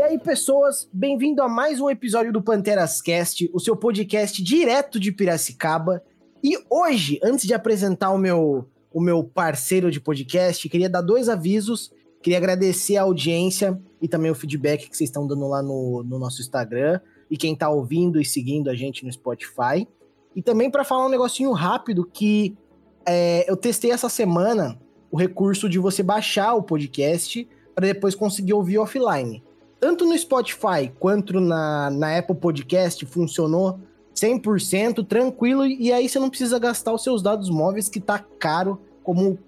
E aí, pessoas, bem-vindo a mais um episódio do Panteras Cast, o seu podcast direto de Piracicaba. E hoje, antes de apresentar o meu, o meu parceiro de podcast, queria dar dois avisos. Queria agradecer a audiência e também o feedback que vocês estão dando lá no, no nosso Instagram e quem está ouvindo e seguindo a gente no Spotify. E também para falar um negocinho rápido que é, eu testei essa semana o recurso de você baixar o podcast para depois conseguir ouvir offline tanto no Spotify quanto na, na Apple Podcast funcionou 100% tranquilo e aí você não precisa gastar os seus dados móveis que tá caro como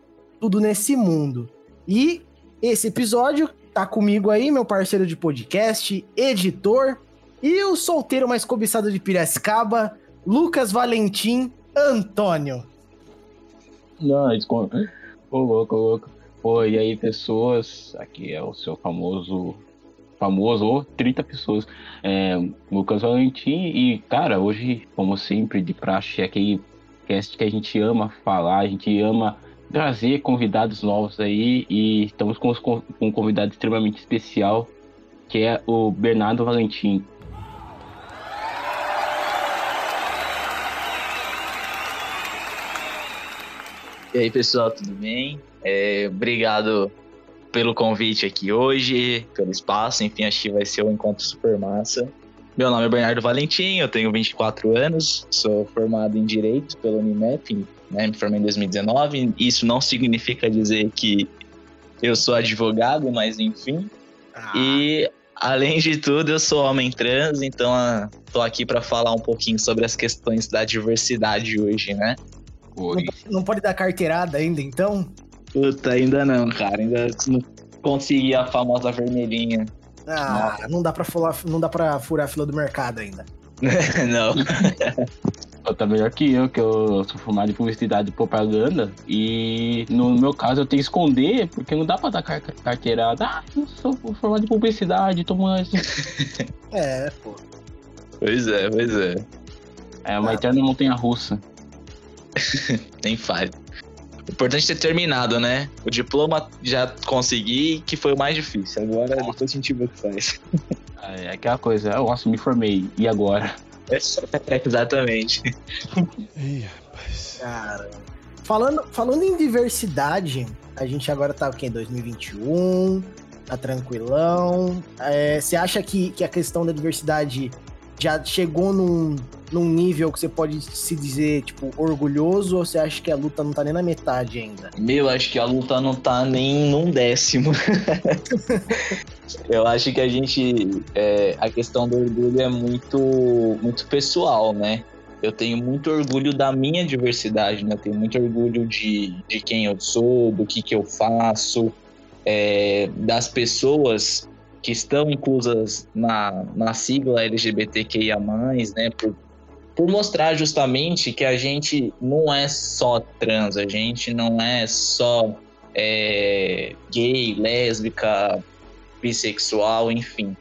tudo nesse mundo. E esse episódio tá comigo aí, meu parceiro de podcast, editor e o solteiro mais cobiçado de Piracicaba, Lucas Valentim Antônio. Nice, ô louco, louco. Oi, e aí pessoas, aqui é o seu famoso famoso, ou 30 pessoas. É, Lucas Valentim, e cara, hoje, como sempre, de praxe, é aquele cast que a gente ama falar, a gente ama trazer convidados novos aí, e estamos com, com um convidado extremamente especial, que é o Bernardo Valentim. E aí, pessoal, tudo bem? É, obrigado pelo convite aqui hoje, pelo espaço. Enfim, acho que vai ser um encontro super massa. Meu nome é Bernardo Valentim, eu tenho 24 anos, sou formado em Direito pelo Unimep, né, me formei em 2019. Isso não significa dizer que eu sou advogado, mas enfim. Ah. E, além de tudo, eu sou homem trans, então estou ah, aqui para falar um pouquinho sobre as questões da diversidade hoje, né? Não, não pode dar carteirada ainda, então? Puta, ainda não, cara. Ainda não consegui a famosa vermelhinha. Ah, não dá, pra furar, não dá pra furar a fila do mercado ainda. não. tá melhor que eu, que eu sou formado em publicidade e propaganda. E no meu caso eu tenho que esconder, porque não dá pra dar car carteirada. Ah, eu sou formado em publicidade, tô É, pô. Pois é, pois é. É uma ah. eterna montanha russa. Nem faz. Importante é ter terminado, né? O diploma já consegui, que foi o mais difícil. Agora depois a gente vê o que faz. É aquela coisa, eu nossa, me formei. E agora? Exatamente. Ih, rapaz. Cara. Falando, falando em diversidade, a gente agora tá o quê? 2021, tá tranquilão. É, você acha que, que a questão da diversidade já chegou num, num nível que você pode se dizer, tipo, orgulhoso, ou você acha que a luta não tá nem na metade ainda? Meu, acho que a luta não tá nem num décimo. Eu acho que a gente. É, a questão do orgulho é muito, muito pessoal, né? Eu tenho muito orgulho da minha diversidade, né? Eu tenho muito orgulho de, de quem eu sou, do que, que eu faço, é, das pessoas que estão inclusas na, na sigla LGBTQIA+, né, por, por mostrar justamente que a gente não é só trans, a gente não é só é, gay, lésbica, bissexual, enfim.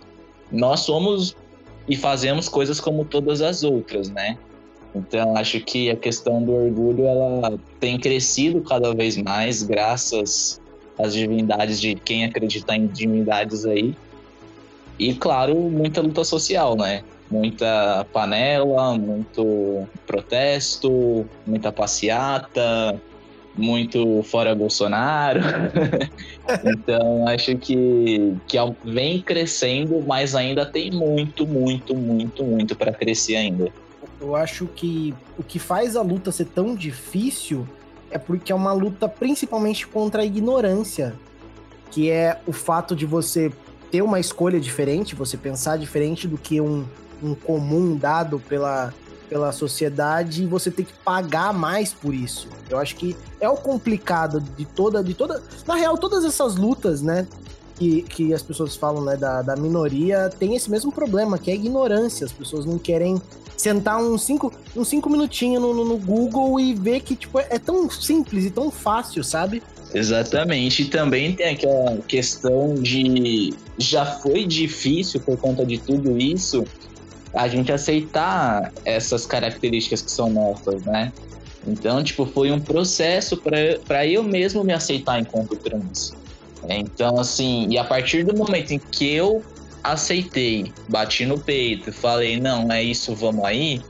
Nós somos e fazemos coisas como todas as outras, né? Então, acho que a questão do orgulho ela tem crescido cada vez mais, graças às divindades de quem acredita em divindades aí. E, claro, muita luta social, né? Muita panela, muito protesto, muita passeata, muito fora Bolsonaro. então, acho que, que vem crescendo, mas ainda tem muito, muito, muito, muito para crescer ainda. Eu acho que o que faz a luta ser tão difícil é porque é uma luta principalmente contra a ignorância, que é o fato de você ter uma escolha diferente, você pensar diferente do que um, um comum dado pela, pela sociedade e você ter que pagar mais por isso. Eu acho que é o complicado de toda. de toda Na real, todas essas lutas, né? Que, que as pessoas falam, né, da, da minoria, tem esse mesmo problema, que é a ignorância. As pessoas não querem sentar uns cinco, uns cinco minutinhos no, no Google e ver que, tipo, é tão simples e tão fácil, sabe? Exatamente. E também tem aquela questão de. Já foi difícil por conta de tudo isso a gente aceitar essas características que são nossas, né? Então, tipo, foi um processo para eu mesmo me aceitar enquanto trans. Então, assim, e a partir do momento em que eu aceitei, bati no peito, falei, não, é isso, vamos aí,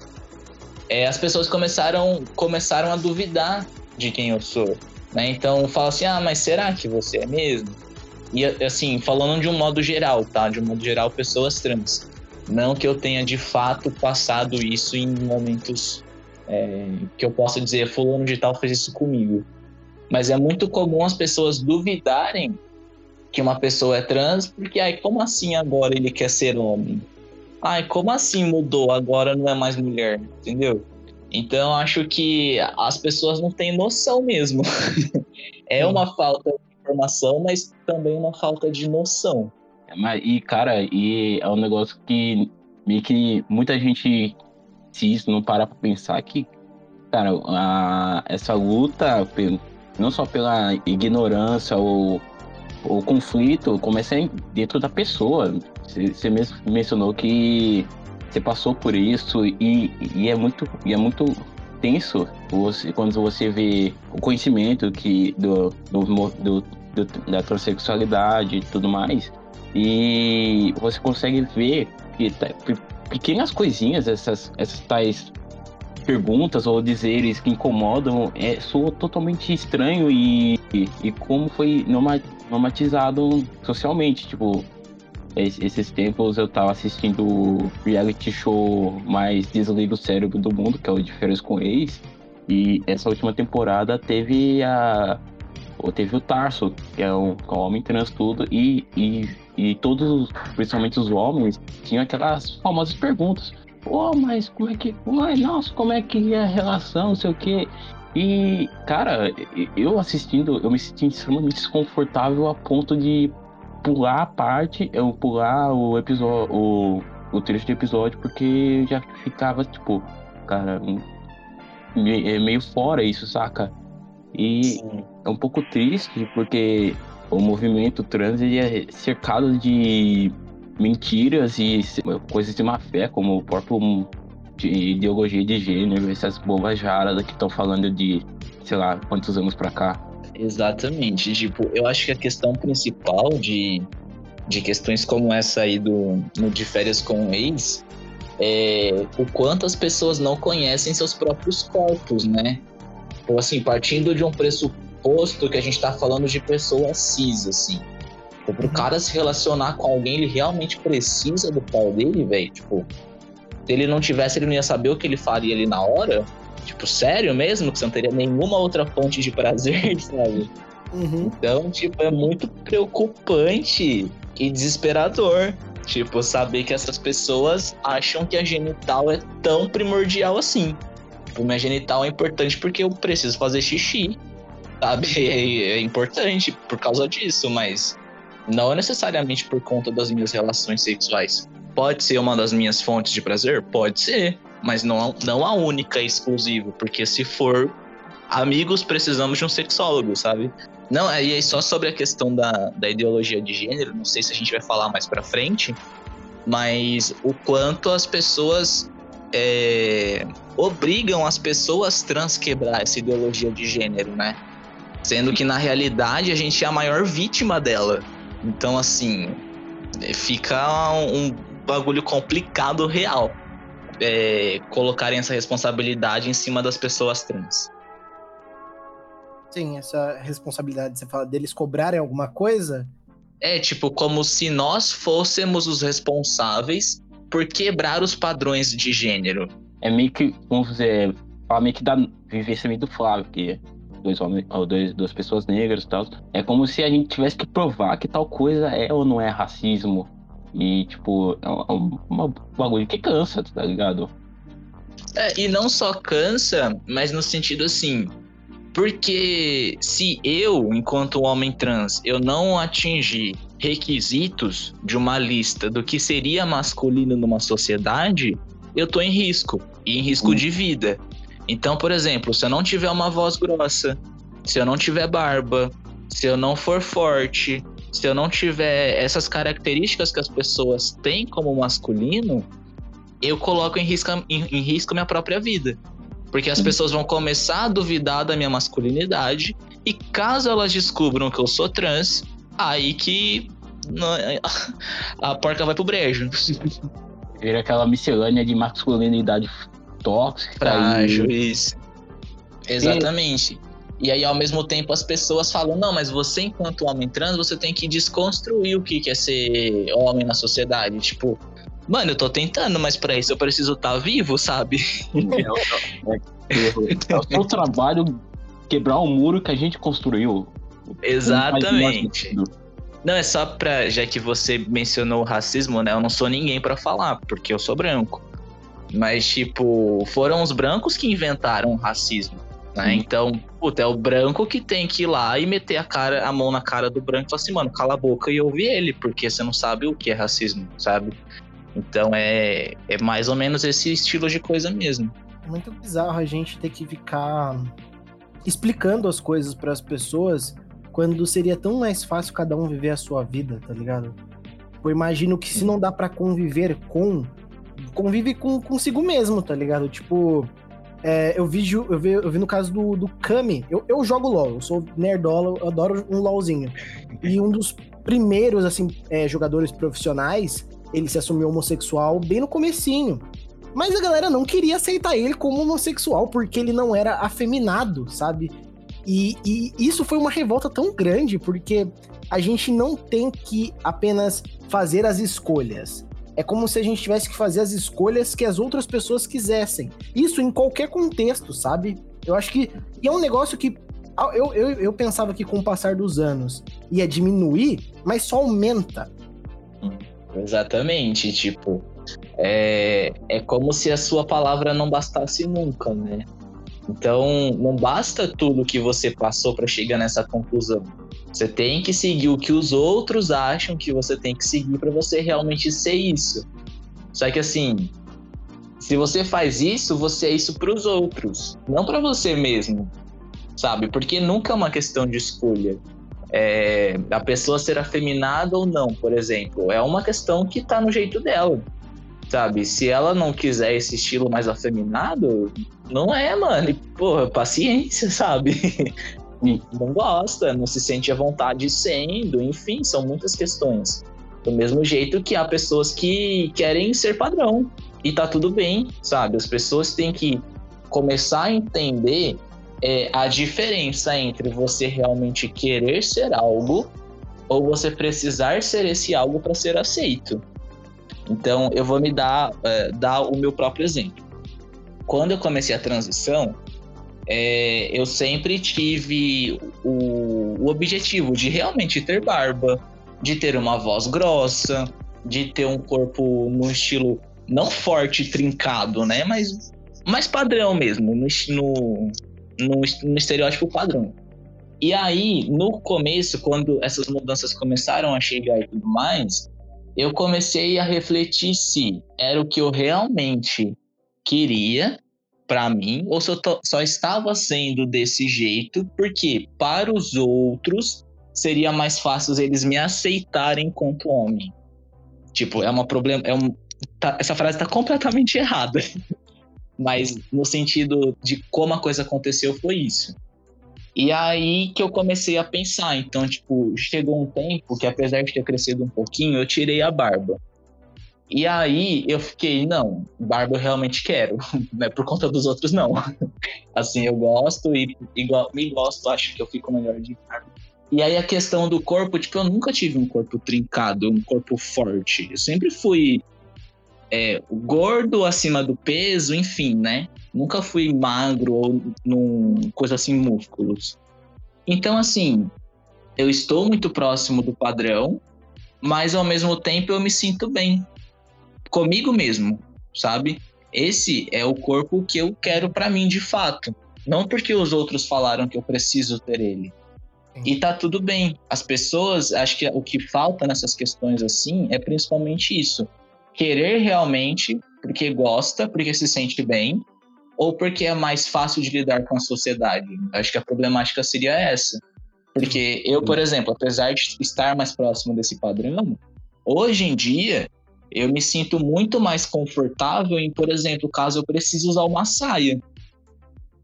é, as pessoas começaram, começaram a duvidar de quem eu sou. Né? Então fala assim, ah, mas será que você é mesmo? E assim, falando de um modo geral, tá? De um modo geral, pessoas trans. Não que eu tenha de fato passado isso em momentos é, que eu possa dizer, fulano de tal fez isso comigo. Mas é muito comum as pessoas duvidarem que uma pessoa é trans, porque ai, como assim agora ele quer ser homem? Ai, como assim mudou? Agora não é mais mulher, entendeu? Então acho que as pessoas não têm noção mesmo. é uma falta de informação, mas também uma falta de noção. É, e, cara, e é um negócio que meio que muita gente se isso não para pra pensar que, cara, a, essa luta, não só pela ignorância ou, ou conflito, começa dentro da pessoa. Você mesmo mencionou que você passou por isso e, e é muito e é muito tenso você, quando você vê o conhecimento que do, do, do, do da transexualidade e tudo mais e você consegue ver que tá, pequenas coisinhas essas essas tais perguntas ou dizeres que incomodam é soa totalmente estranho e, e, e como foi normatizado socialmente tipo esses tempos eu tava assistindo o reality show mais desliga o cérebro do mundo, que é o De Férias com Ex. E essa última temporada teve a. Teve o Tarso, que é um, um homem trans tudo, e, e, e todos, principalmente os homens, tinham aquelas famosas perguntas. Pô, oh, mas como é que. Mas, nossa, como é que é a relação, não sei o quê. E, cara, eu assistindo, eu me senti extremamente desconfortável a ponto de pular a parte, eu pular o episódio, o, o trecho de episódio, porque já ficava, tipo, cara, é meio fora isso, saca? E Sim. é um pouco triste, porque o movimento trans ele é cercado de mentiras e coisas de má fé, como o próprio de ideologia de gênero, essas bobajadas que estão falando de, sei lá, quantos anos pra cá. Exatamente. Tipo, eu acho que a questão principal de, de questões como essa aí do no de férias com o ex é o quanto as pessoas não conhecem seus próprios corpos, né? Ou assim, partindo de um pressuposto que a gente tá falando de pessoas cis, assim. Tipo, pro uhum. cara se relacionar com alguém, ele realmente precisa do pau dele, velho. Tipo, se ele não tivesse, ele não ia saber o que ele faria ali na hora. Tipo, sério mesmo? Que você não teria nenhuma outra fonte de prazer, sabe? Uhum. Então, tipo, é muito preocupante e desesperador. Tipo, saber que essas pessoas acham que a genital é tão primordial assim. Tipo, minha genital é importante porque eu preciso fazer xixi. Sabe? É, é importante por causa disso, mas não necessariamente por conta das minhas relações sexuais. Pode ser uma das minhas fontes de prazer? Pode ser mas não, não a única e exclusiva, porque se for amigos, precisamos de um sexólogo, sabe? Não, aí é só sobre a questão da, da ideologia de gênero, não sei se a gente vai falar mais pra frente, mas o quanto as pessoas é, obrigam as pessoas trans quebrar essa ideologia de gênero, né? Sendo que na realidade a gente é a maior vítima dela. Então, assim, fica um bagulho complicado real é, colocarem essa responsabilidade em cima das pessoas trans. Sim, essa responsabilidade, você fala deles cobrarem alguma coisa? É, tipo, como se nós fôssemos os responsáveis por quebrar os padrões de gênero. É meio que, vamos dizer, fala meio que da vivência meio do Flávio, que dois homens, ou dois, duas pessoas negras e tal. É como se a gente tivesse que provar que tal coisa é ou não é racismo, e, tipo, é um, um bagulho que cansa, tá ligado? É, e não só cansa, mas no sentido assim. Porque se eu, enquanto homem trans, eu não atingir requisitos de uma lista do que seria masculino numa sociedade, eu tô em risco. E em risco hum. de vida. Então, por exemplo, se eu não tiver uma voz grossa, se eu não tiver barba, se eu não for forte, se eu não tiver essas características que as pessoas têm como masculino, eu coloco em risco, em, em risco minha própria vida. Porque as pessoas vão começar a duvidar da minha masculinidade, e caso elas descubram que eu sou trans, aí que a porca vai pro brejo. Vira aquela miscelânea de masculinidade tóxica. Frágil, e... isso. Exatamente. E... e aí, ao mesmo tempo, as pessoas falam: não, mas você, enquanto homem trans, você tem que desconstruir o que é ser homem na sociedade. Tipo, mano, eu tô tentando, mas para isso eu preciso estar tá vivo, sabe? É, é, é, o seu trabalho quebrar o muro que a gente construiu. Exatamente. Não, é só pra. Já que você mencionou o racismo, né? Eu não sou ninguém para falar, porque eu sou branco. Mas, tipo, foram os brancos que inventaram o racismo. Né? Hum. Então, puta, é o branco que tem que ir lá e meter a, cara, a mão na cara do branco e falar assim, mano, cala a boca e ouve ele, porque você não sabe o que é racismo, sabe? Então é, é mais ou menos esse estilo de coisa mesmo. É muito bizarro a gente ter que ficar explicando as coisas para as pessoas quando seria tão mais fácil cada um viver a sua vida, tá ligado? Eu imagino que se não dá para conviver com, convive com consigo mesmo, tá ligado? Tipo, é, eu, vi, eu, vi, eu vi no caso do, do Kami, eu, eu jogo LOL, eu sou nerdola, eu adoro um LOLzinho. E um dos primeiros, assim, é, jogadores profissionais, ele se assumiu homossexual bem no comecinho. Mas a galera não queria aceitar ele como homossexual porque ele não era afeminado, sabe? E, e isso foi uma revolta tão grande porque a gente não tem que apenas fazer as escolhas. É como se a gente tivesse que fazer as escolhas que as outras pessoas quisessem. Isso em qualquer contexto, sabe? Eu acho que. E é um negócio que. Eu, eu, eu pensava que com o passar dos anos ia diminuir, mas só aumenta. Exatamente. Tipo, é, é como se a sua palavra não bastasse nunca, né? Então, não basta tudo que você passou para chegar nessa conclusão. Você tem que seguir o que os outros acham que você tem que seguir para você realmente ser isso. Só que assim, se você faz isso, você é isso para os outros, não para você mesmo, sabe? Porque nunca é uma questão de escolha. É, a pessoa ser afeminada ou não, por exemplo, é uma questão que tá no jeito dela sabe? Se ela não quiser esse estilo mais afeminado, não é, mano. E, porra, paciência, sabe? Não gosta, não se sente à vontade sendo, enfim, são muitas questões. Do mesmo jeito que há pessoas que querem ser padrão e tá tudo bem, sabe? As pessoas têm que começar a entender é, a diferença entre você realmente querer ser algo ou você precisar ser esse algo para ser aceito. Então, eu vou me dar, é, dar o meu próprio exemplo. Quando eu comecei a transição, é, eu sempre tive o, o objetivo de realmente ter barba, de ter uma voz grossa, de ter um corpo no estilo não forte, trincado, né? Mas mais padrão mesmo, no, no, no, no estereótipo padrão. E aí, no começo, quando essas mudanças começaram a chegar e tudo mais, eu comecei a refletir se era o que eu realmente queria para mim ou se eu só estava sendo desse jeito porque para os outros seria mais fácil eles me aceitarem enquanto homem. Tipo, é uma problema, é um tá, essa frase está completamente errada. Mas no sentido de como a coisa aconteceu foi isso. E aí que eu comecei a pensar. Então, tipo, chegou um tempo que, apesar de ter crescido um pouquinho, eu tirei a barba. E aí eu fiquei, não, barba eu realmente quero, né? Por conta dos outros, não. assim, eu gosto e me gosto, acho que eu fico melhor de barba. E aí a questão do corpo, tipo, eu nunca tive um corpo trincado, um corpo forte. Eu sempre fui é, gordo acima do peso, enfim, né? Nunca fui magro ou num coisa assim, músculos. Então, assim, eu estou muito próximo do padrão, mas ao mesmo tempo eu me sinto bem comigo mesmo, sabe? Esse é o corpo que eu quero para mim de fato, não porque os outros falaram que eu preciso ter ele. E tá tudo bem. As pessoas, acho que o que falta nessas questões assim é principalmente isso querer realmente porque gosta, porque se sente bem, ou porque é mais fácil de lidar com a sociedade. Acho que a problemática seria essa. Porque eu, por exemplo, apesar de estar mais próximo desse padrão, hoje em dia eu me sinto muito mais confortável em, por exemplo, caso eu precise usar uma saia.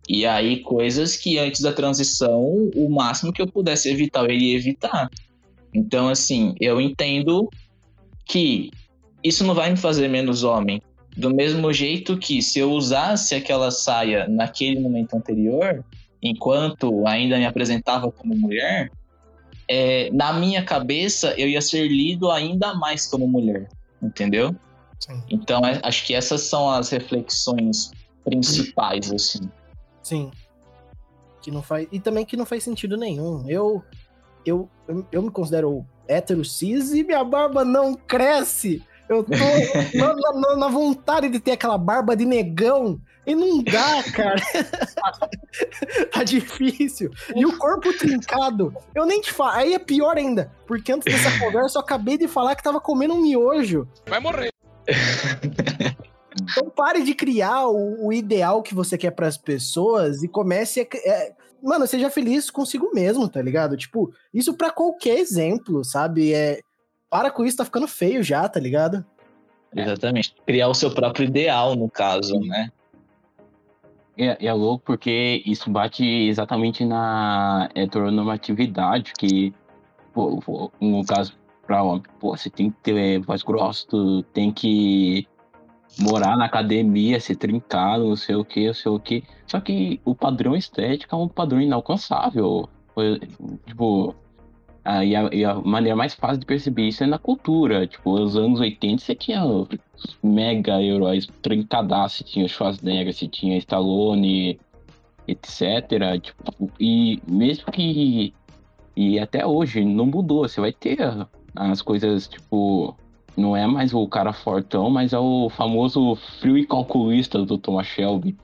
E aí, coisas que antes da transição, o máximo que eu pudesse evitar, eu iria evitar. Então, assim, eu entendo que isso não vai me fazer menos homem. Do mesmo jeito que se eu usasse aquela saia naquele momento anterior, enquanto ainda me apresentava como mulher, é, na minha cabeça eu ia ser lido ainda mais como mulher, entendeu? Sim. Então é, acho que essas são as reflexões principais, assim. Sim. Que não faz e também que não faz sentido nenhum. Eu eu, eu, eu me considero hétero cis e minha barba não cresce. Eu tô na, na, na, vontade de ter aquela barba de negão. E não dá, cara. tá difícil. E o corpo trincado. Eu nem te falo. Aí é pior ainda. Porque antes dessa conversa eu acabei de falar que tava comendo um miojo. Vai morrer. Então pare de criar o, o ideal que você quer para as pessoas e comece a. É, mano, seja feliz consigo mesmo, tá ligado? Tipo, isso para qualquer exemplo, sabe? É, para com isso, tá ficando feio já, tá ligado? Exatamente. Criar o seu próprio ideal, no caso, né? É, é louco porque isso bate exatamente na heteronormatividade, que, pô, no caso, pra homem, pô, você tem que ter voz grossa, tu tem que morar na academia, ser trincado, não sei o que, não sei o que. Só que o padrão estético é um padrão inalcançável. Tipo, ah, e, a, e, a, maneira mais fácil de perceber isso é na cultura. Tipo, nos anos 80 você tinha mega heróis trincadaços, você tinha Schwarzenegger, você tinha Stallone, etc. Tipo, e mesmo que. E até hoje não mudou. Você vai ter as coisas, tipo. Não é mais o cara fortão, mas é o famoso frio e calculista do Thomas Shelby.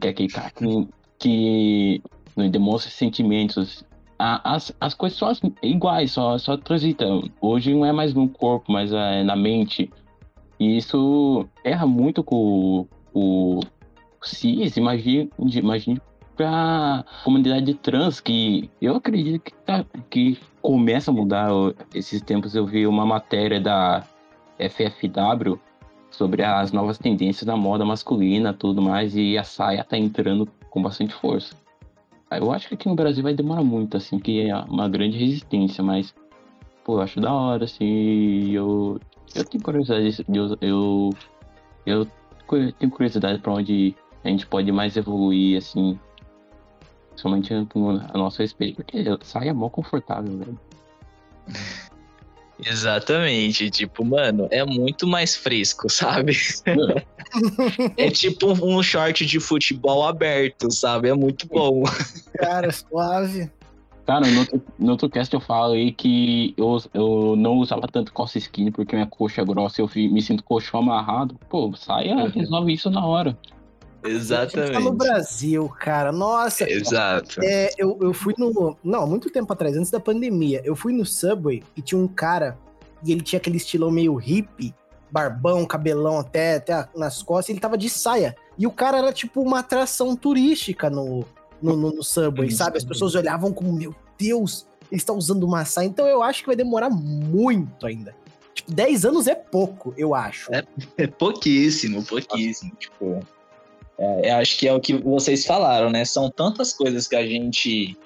Que é aquele cara que, que não demonstra sentimentos as, as coisas são iguais, só, só transitam. Hoje não é mais no corpo, mas é na mente. E isso erra muito com o cis, imagine, imagine pra comunidade trans, que eu acredito que, tá, que começa a mudar. Esses tempos eu vi uma matéria da FFW sobre as novas tendências da moda masculina tudo mais, e a saia tá entrando com bastante força. Eu acho que aqui no Brasil vai demorar muito, assim, que é uma grande resistência, mas, pô, eu acho da hora, assim, eu, eu tenho curiosidade, eu, eu, eu tenho curiosidade pra onde a gente pode mais evoluir, assim, somente a nosso respeito, porque sai é mó confortável, velho. Exatamente, tipo, mano, é muito mais fresco, sabe? É tipo um short de futebol aberto, sabe? É muito bom. Cara, suave. Cara, no outro, no outro cast eu falei que eu, eu não usava tanto calça skinny porque minha coxa é grossa e eu me sinto coxão amarrado. Pô, saia, uhum. resolve isso na hora. Exatamente. Tá no Brasil, cara. Nossa. Exato. É, eu, eu fui no. Não, muito tempo atrás, antes da pandemia, eu fui no Subway e tinha um cara e ele tinha aquele estilão meio hippie, barbão, cabelão até, até nas costas, ele tava de saia. E o cara era tipo uma atração turística no, no, no, no Subway, sabe? As pessoas olhavam como, meu Deus, ele está usando uma saia. Então eu acho que vai demorar muito ainda. Tipo, 10 anos é pouco, eu acho. É, é pouquíssimo, pouquíssimo. Tipo, é, acho que é o que vocês falaram, né? São tantas coisas que a gente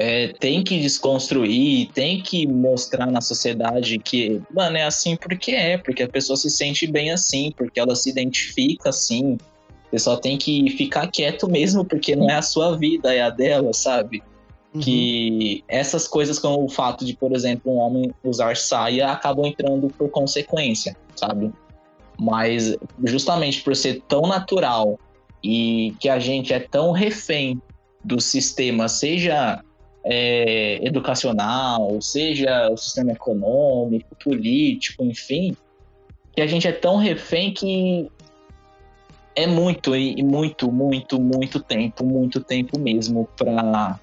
é, tem que desconstruir, tem que mostrar na sociedade que, mano, é assim porque é, porque a pessoa se sente bem assim, porque ela se identifica assim. Você só tem que ficar quieto mesmo, porque não é a sua vida, é a dela, sabe? Uhum. Que essas coisas, como o fato de, por exemplo, um homem usar saia, acabam entrando por consequência, sabe? Mas justamente por ser tão natural e que a gente é tão refém do sistema, seja é, educacional, seja o sistema econômico, político, enfim, que a gente é tão refém que é muito e muito, muito, muito tempo, muito tempo mesmo para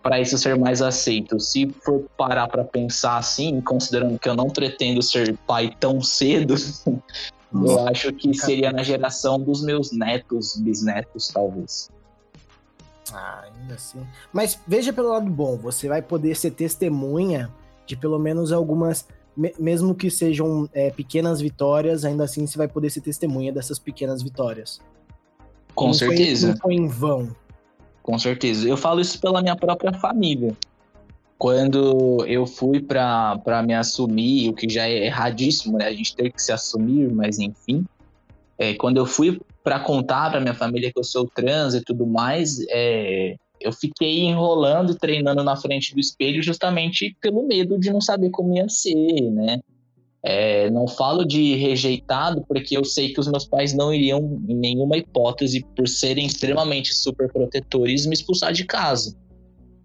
para isso ser mais aceito. Se for parar para pensar assim, considerando que eu não pretendo ser pai tão cedo, eu acho que seria na geração dos meus netos, bisnetos, talvez. Ah, ainda assim. Mas veja pelo lado bom, você vai poder ser testemunha de pelo menos algumas, mesmo que sejam é, pequenas vitórias, ainda assim você vai poder ser testemunha dessas pequenas vitórias. Com não certeza. Foi, não foi em vão. Com certeza. Eu falo isso pela minha própria família. quando eu fui para me assumir, o que já é erradíssimo, né? A gente ter que se assumir, mas enfim. É, quando eu fui para contar para minha família que eu sou trans e tudo mais, é, eu fiquei enrolando e treinando na frente do espelho justamente pelo medo de não saber como ia ser, né? É, não falo de rejeitado porque eu sei que os meus pais não iriam, em nenhuma hipótese, por serem extremamente super protetores, me expulsar de casa.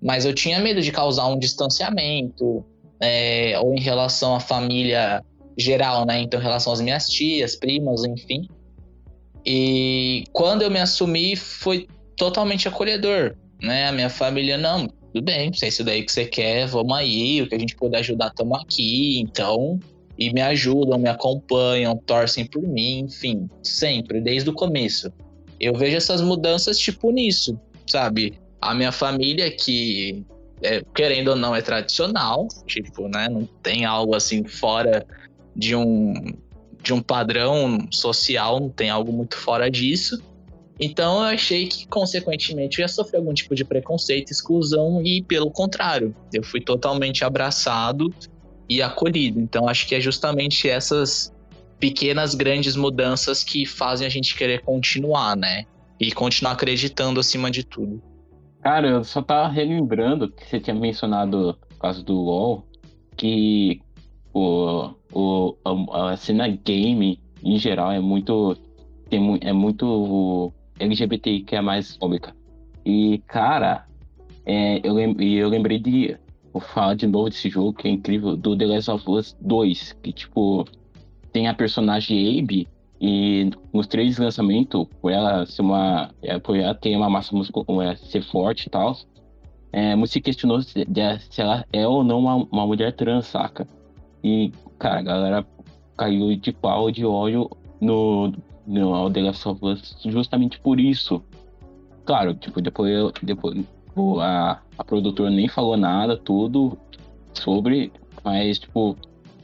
Mas eu tinha medo de causar um distanciamento, é, ou em relação à família geral, né? Então, em relação às minhas tias, primas, enfim. E quando eu me assumi, foi totalmente acolhedor, né? A minha família, não, tudo bem, se é isso daí que você quer, vamos aí, o que a gente puder ajudar, estamos aqui. Então, e me ajudam, me acompanham, torcem por mim, enfim, sempre, desde o começo. Eu vejo essas mudanças tipo nisso, sabe? A minha família que é, querendo ou não é tradicional, tipo, né, não tem algo assim fora de um de um padrão social, não tem algo muito fora disso. Então eu achei que, consequentemente, eu ia sofrer algum tipo de preconceito, exclusão, e pelo contrário, eu fui totalmente abraçado e acolhido. Então acho que é justamente essas pequenas, grandes mudanças que fazem a gente querer continuar, né? E continuar acreditando acima de tudo. Cara, eu só tava relembrando que você tinha mencionado por causa do LoL, que o, o, a, a cena game em geral é muito. Tem, é muito LGBT que é mais pública. E, cara, é, eu, eu lembrei de Vou falar de novo desse jogo que é incrível, do The Last of Us 2, que tipo, tem a personagem Abe e nos três lançamentos, por ela ser uma. É, por ela ter uma massa muscular, é, ser forte e tal, é, se questionou se, se, ela é ou não uma, uma mulher trans, saca? E, cara, a galera caiu de pau de óleo no, no The Last of Us justamente por isso. Claro, tipo, depois, depois a, a produtora nem falou nada, tudo sobre, mas, tipo,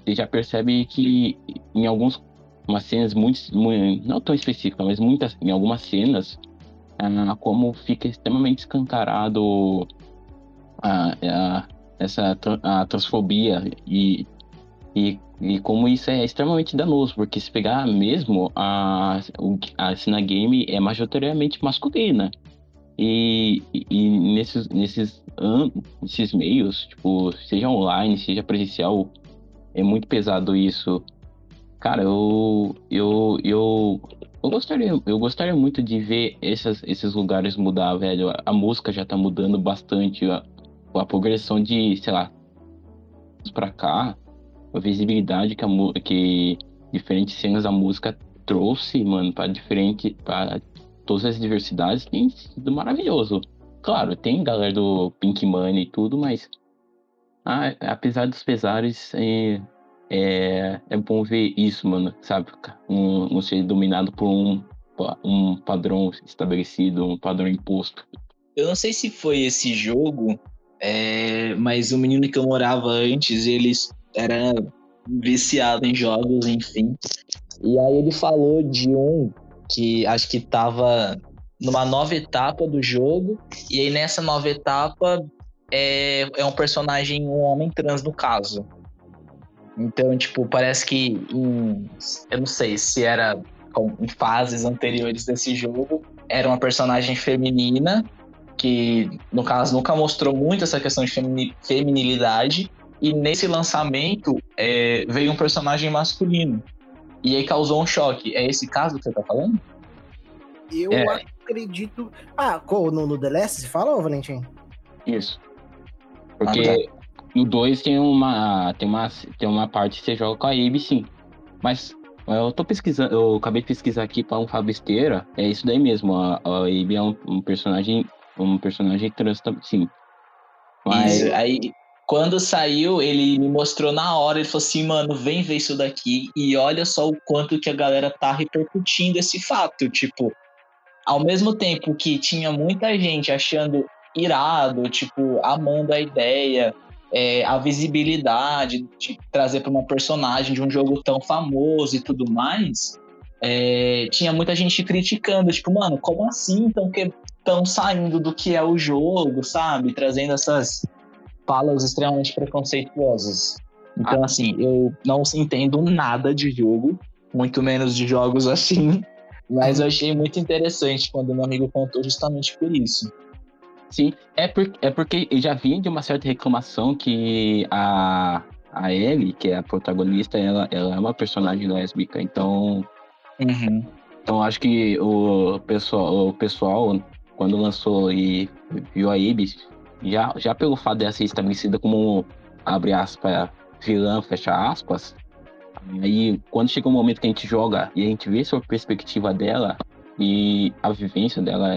você já percebe que em algumas umas cenas muito, muito, não tão específicas, mas muitas, em algumas cenas, como fica extremamente escancarado a, a, essa a transfobia e, e, e como isso é extremamente danoso, porque se pegar mesmo a, a cena game é majoritariamente masculina. E, e nesses, nesses, nesses meios, tipo, seja online, seja presencial, é muito pesado isso. Cara, eu, eu, eu, eu gostaria, eu gostaria muito de ver essas, esses lugares mudar, velho. A, música já tá mudando bastante, a, a progressão de, sei lá, pra cá, a visibilidade que, a, que diferentes cenas da música trouxe, mano, para diferente, para todas as diversidades tem sido maravilhoso. Claro, tem galera do Pink Money e tudo, mas apesar dos pesares, é, é, é, bom ver isso, mano, sabe? Um, não ser dominado por um, um padrão estabelecido, um padrão imposto. Eu não sei se foi esse jogo, é, mas o menino que eu morava antes, ele era viciado em jogos, enfim. E aí ele falou de um que acho que estava numa nova etapa do jogo, e aí nessa nova etapa é, é um personagem, um homem trans no caso. Então, tipo, parece que em, eu não sei se era em fases anteriores desse jogo, era uma personagem feminina, que no caso nunca mostrou muito essa questão de feminilidade, e nesse lançamento é, veio um personagem masculino. E aí causou um choque. É esse caso que você tá falando? Eu é. acredito. Ah, no, no The Last você fala, Valentim? Isso. Porque ah, tá. no 2 tem uma, tem, uma, tem uma parte que você joga com a Abe, sim. Mas eu tô pesquisando, eu acabei de pesquisar aqui para um besteira. É isso daí mesmo. A, a Abe é um, um personagem. Um personagem trans, sim. Mas. Isso, aí quando saiu, ele me mostrou na hora, ele falou assim, mano, vem ver isso daqui e olha só o quanto que a galera tá repercutindo esse fato, tipo, ao mesmo tempo que tinha muita gente achando irado, tipo, amando a ideia, é, a visibilidade de trazer para uma personagem de um jogo tão famoso e tudo mais, é, tinha muita gente criticando, tipo, mano, como assim estão saindo do que é o jogo, sabe? Trazendo essas falas extremamente preconceituosas. Então, ah. assim, eu não entendo nada de jogo, muito menos de jogos assim, mas eu achei muito interessante quando meu amigo contou justamente por isso. Sim, é, por, é porque já vinha de uma certa reclamação que a, a Ellie, que é a protagonista, ela, ela é uma personagem lésbica, então. Uhum. Então acho que o pessoal, o pessoal quando lançou e viu a Ibis, já, já pelo fato dela ser estabelecida como, abre aspas, vilã, fecha aspas, aí quando chega um momento que a gente joga e a gente vê sobre a perspectiva dela e a vivência dela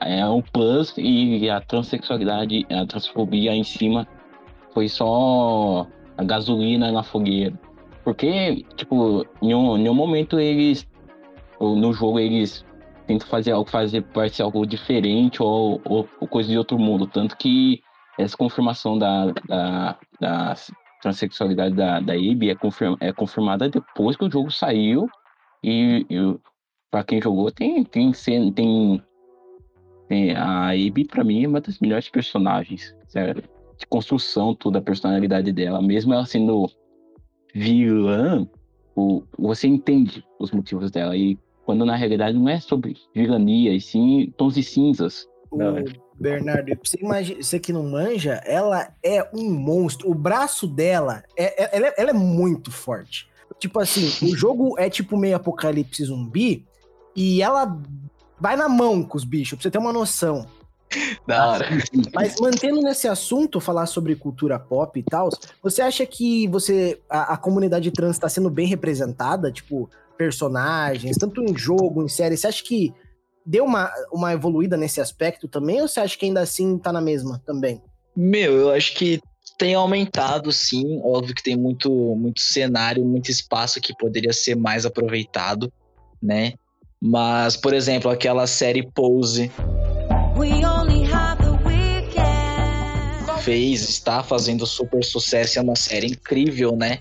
é um plus e a transexualidade, a transfobia em cima foi só a gasolina na fogueira. Porque, tipo, em um, em um momento eles, no jogo eles tentam fazer algo, fazer parecer algo diferente ou, ou, ou, coisa de outro mundo. Tanto que essa confirmação da, da, da transexualidade da, da Ibi é, confirma, é confirmada depois que o jogo saiu e, e para quem jogou tem, tem, tem é, a Abby, para mim, é uma das melhores personagens. Sério. De construção, toda a personalidade dela. Mesmo ela sendo vilã, o, você entende os motivos dela. E quando na realidade não é sobre vilania, e sim tons de cinzas. O Bernardo, você, imagina, você que não manja, ela é um monstro. O braço dela, é, é, ela, é, ela é muito forte. Tipo assim, o jogo é tipo meio apocalipse zumbi, e ela vai na mão com os bichos, pra você ter uma noção. Da hora. Mas mantendo nesse assunto, falar sobre cultura pop e tal, você acha que você a, a comunidade trans está sendo bem representada? Tipo, personagens, tanto em jogo, em série, você acha que deu uma, uma evoluída nesse aspecto também, ou você acha que ainda assim tá na mesma também? Meu, eu acho que tem aumentado sim, óbvio que tem muito, muito cenário, muito espaço que poderia ser mais aproveitado, né? Mas, por exemplo, aquela série Pose. Fez, está fazendo super sucesso, é uma série incrível, né?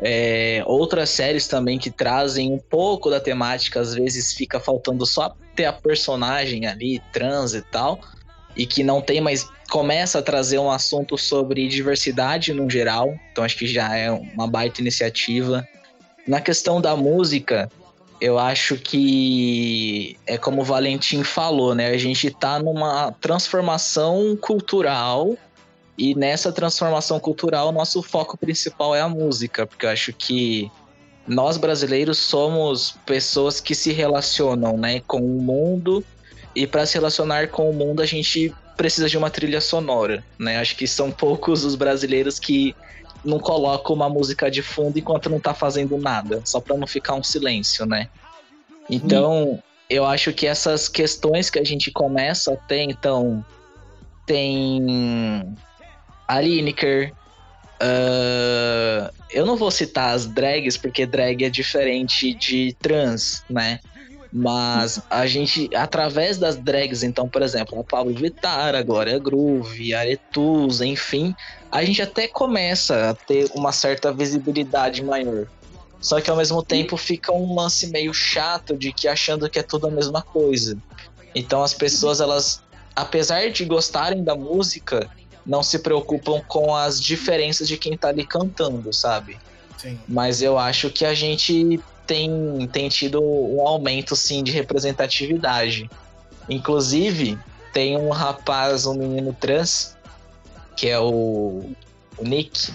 É, outras séries também que trazem um pouco da temática, às vezes fica faltando só ter a personagem ali, trans e tal, e que não tem, mas começa a trazer um assunto sobre diversidade no geral, então acho que já é uma baita iniciativa. Na questão da música, eu acho que é como o Valentim falou, né? A gente tá numa transformação cultural e nessa transformação cultural nosso foco principal é a música, porque eu acho que nós brasileiros somos pessoas que se relacionam, né, com o mundo e para se relacionar com o mundo a gente precisa de uma trilha sonora, né? Acho que são poucos os brasileiros que não coloca uma música de fundo enquanto não tá fazendo nada, só para não ficar um silêncio, né? Então, eu acho que essas questões que a gente começa a ter, então, tem a Lineker, uh, eu não vou citar as drags, porque drag é diferente de trans, né? Mas a gente, através das drags, então, por exemplo, a Pablo Vittar, a Glória Groove, a Aretusa, enfim, a gente até começa a ter uma certa visibilidade maior. Só que ao mesmo tempo fica um lance meio chato de que achando que é tudo a mesma coisa. Então as pessoas, elas, apesar de gostarem da música, não se preocupam com as diferenças de quem tá ali cantando, sabe? Sim. Mas eu acho que a gente tem, tem tido um aumento, sim, de representatividade. Inclusive, tem um rapaz, um menino trans, que é o, o Nick.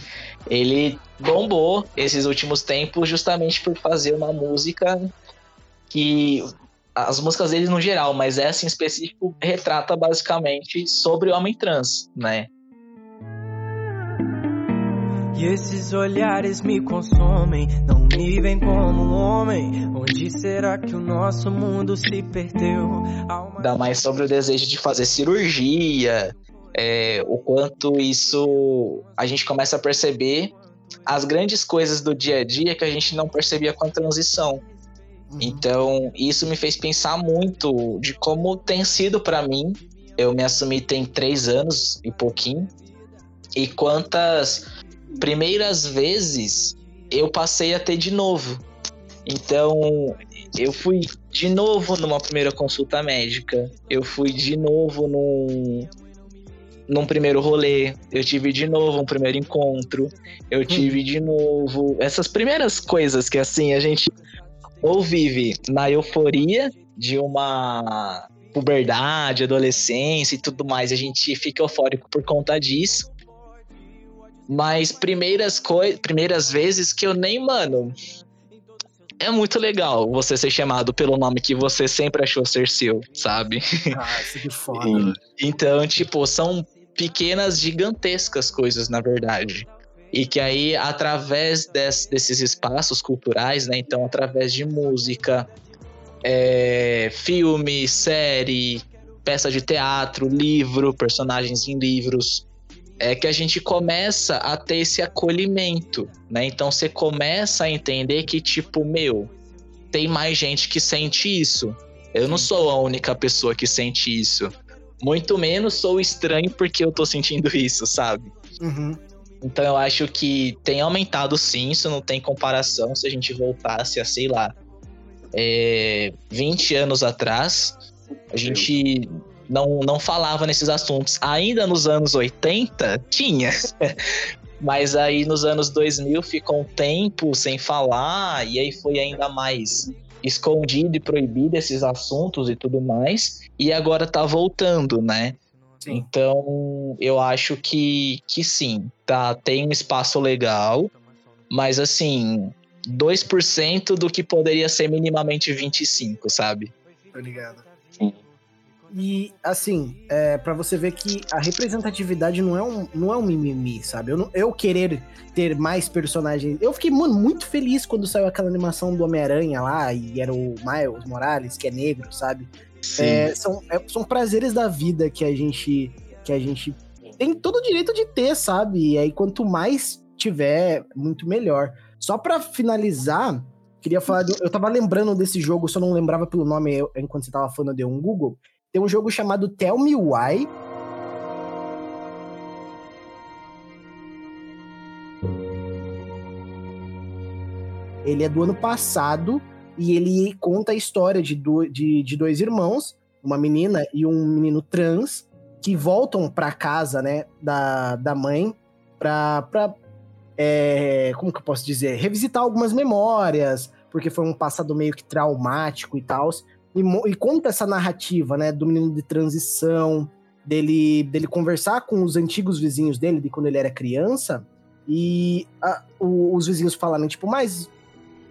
Ele bombou esses últimos tempos justamente por fazer uma música que as músicas dele no geral, mas essa em específico retrata basicamente sobre o homem trans, né? E esses olhares me consomem, não me veem como um homem. Onde será que o nosso mundo se perdeu? Alma... Dá mais sobre o desejo de fazer cirurgia, é, o quanto isso a gente começa a perceber as grandes coisas do dia a dia que a gente não percebia com a transição. Uhum. Então, isso me fez pensar muito de como tem sido para mim. Eu me assumi tem três anos e pouquinho. E quantas primeiras vezes eu passei a ter de novo. Então, eu fui de novo numa primeira consulta médica, eu fui de novo num, num primeiro rolê, eu tive de novo um primeiro encontro, eu Hum. tive de novo. Essas primeiras coisas que assim a gente ou vive na euforia de uma puberdade, adolescência e tudo mais, a gente fica eufórico por conta disso. Mas primeiras coisas, primeiras vezes que eu nem, mano, é muito legal você ser chamado pelo nome que você sempre achou ser seu, sabe? Ah, isso que foda. Sim. Então, tipo, são pequenas, gigantescas coisas, na verdade. E que aí, através des- desses espaços culturais, né? Então, através de música, é, filme, série, peça de teatro, livro, personagens em livros, é que a gente começa a ter esse acolhimento, né? Então, você começa a entender que, tipo, meu, tem mais gente que sente isso. Eu não sou a única pessoa que sente isso. Muito menos sou estranho porque eu tô sentindo isso, sabe? Uhum. Então eu acho que tem aumentado sim, isso não tem comparação se a gente voltasse a, sei lá, é, 20 anos atrás, a gente não, não falava nesses assuntos. Ainda nos anos 80, tinha. Mas aí nos anos 2000 ficou um tempo sem falar, e aí foi ainda mais escondido e proibido esses assuntos e tudo mais. E agora tá voltando, né? Sim. Então, eu acho que, que sim, tá, tem um espaço legal, mas assim, 2% do que poderia ser minimamente 25, sabe? Tô ligado. E, assim, é, para você ver que a representatividade não é um, não é um mimimi, sabe? Eu, não- eu querer ter mais personagens. Eu fiquei, mano, muito feliz quando saiu aquela animação do Homem-Aranha lá, e era o Miles Morales, que é negro, sabe? É, são, é- são prazeres da vida que a gente que a gente tem todo o direito de ter, sabe? E aí quanto mais tiver, muito melhor. Só pra finalizar, queria falar, do- eu tava lembrando desse jogo, só não lembrava pelo nome eu- enquanto você tava falando, eu dei um Google. Tem um jogo chamado Tell Me Why. Ele é do ano passado e ele conta a história de, do- de, de dois irmãos, uma menina e um menino trans, que voltam pra casa, né, da, da mãe, pra, pra é, como que eu posso dizer? Revisitar algumas memórias, porque foi um passado meio que traumático e tal. E, e conta essa narrativa, né, do menino de transição, dele, dele conversar com os antigos vizinhos dele, de quando ele era criança, e a- o- os vizinhos falaram, tipo, mas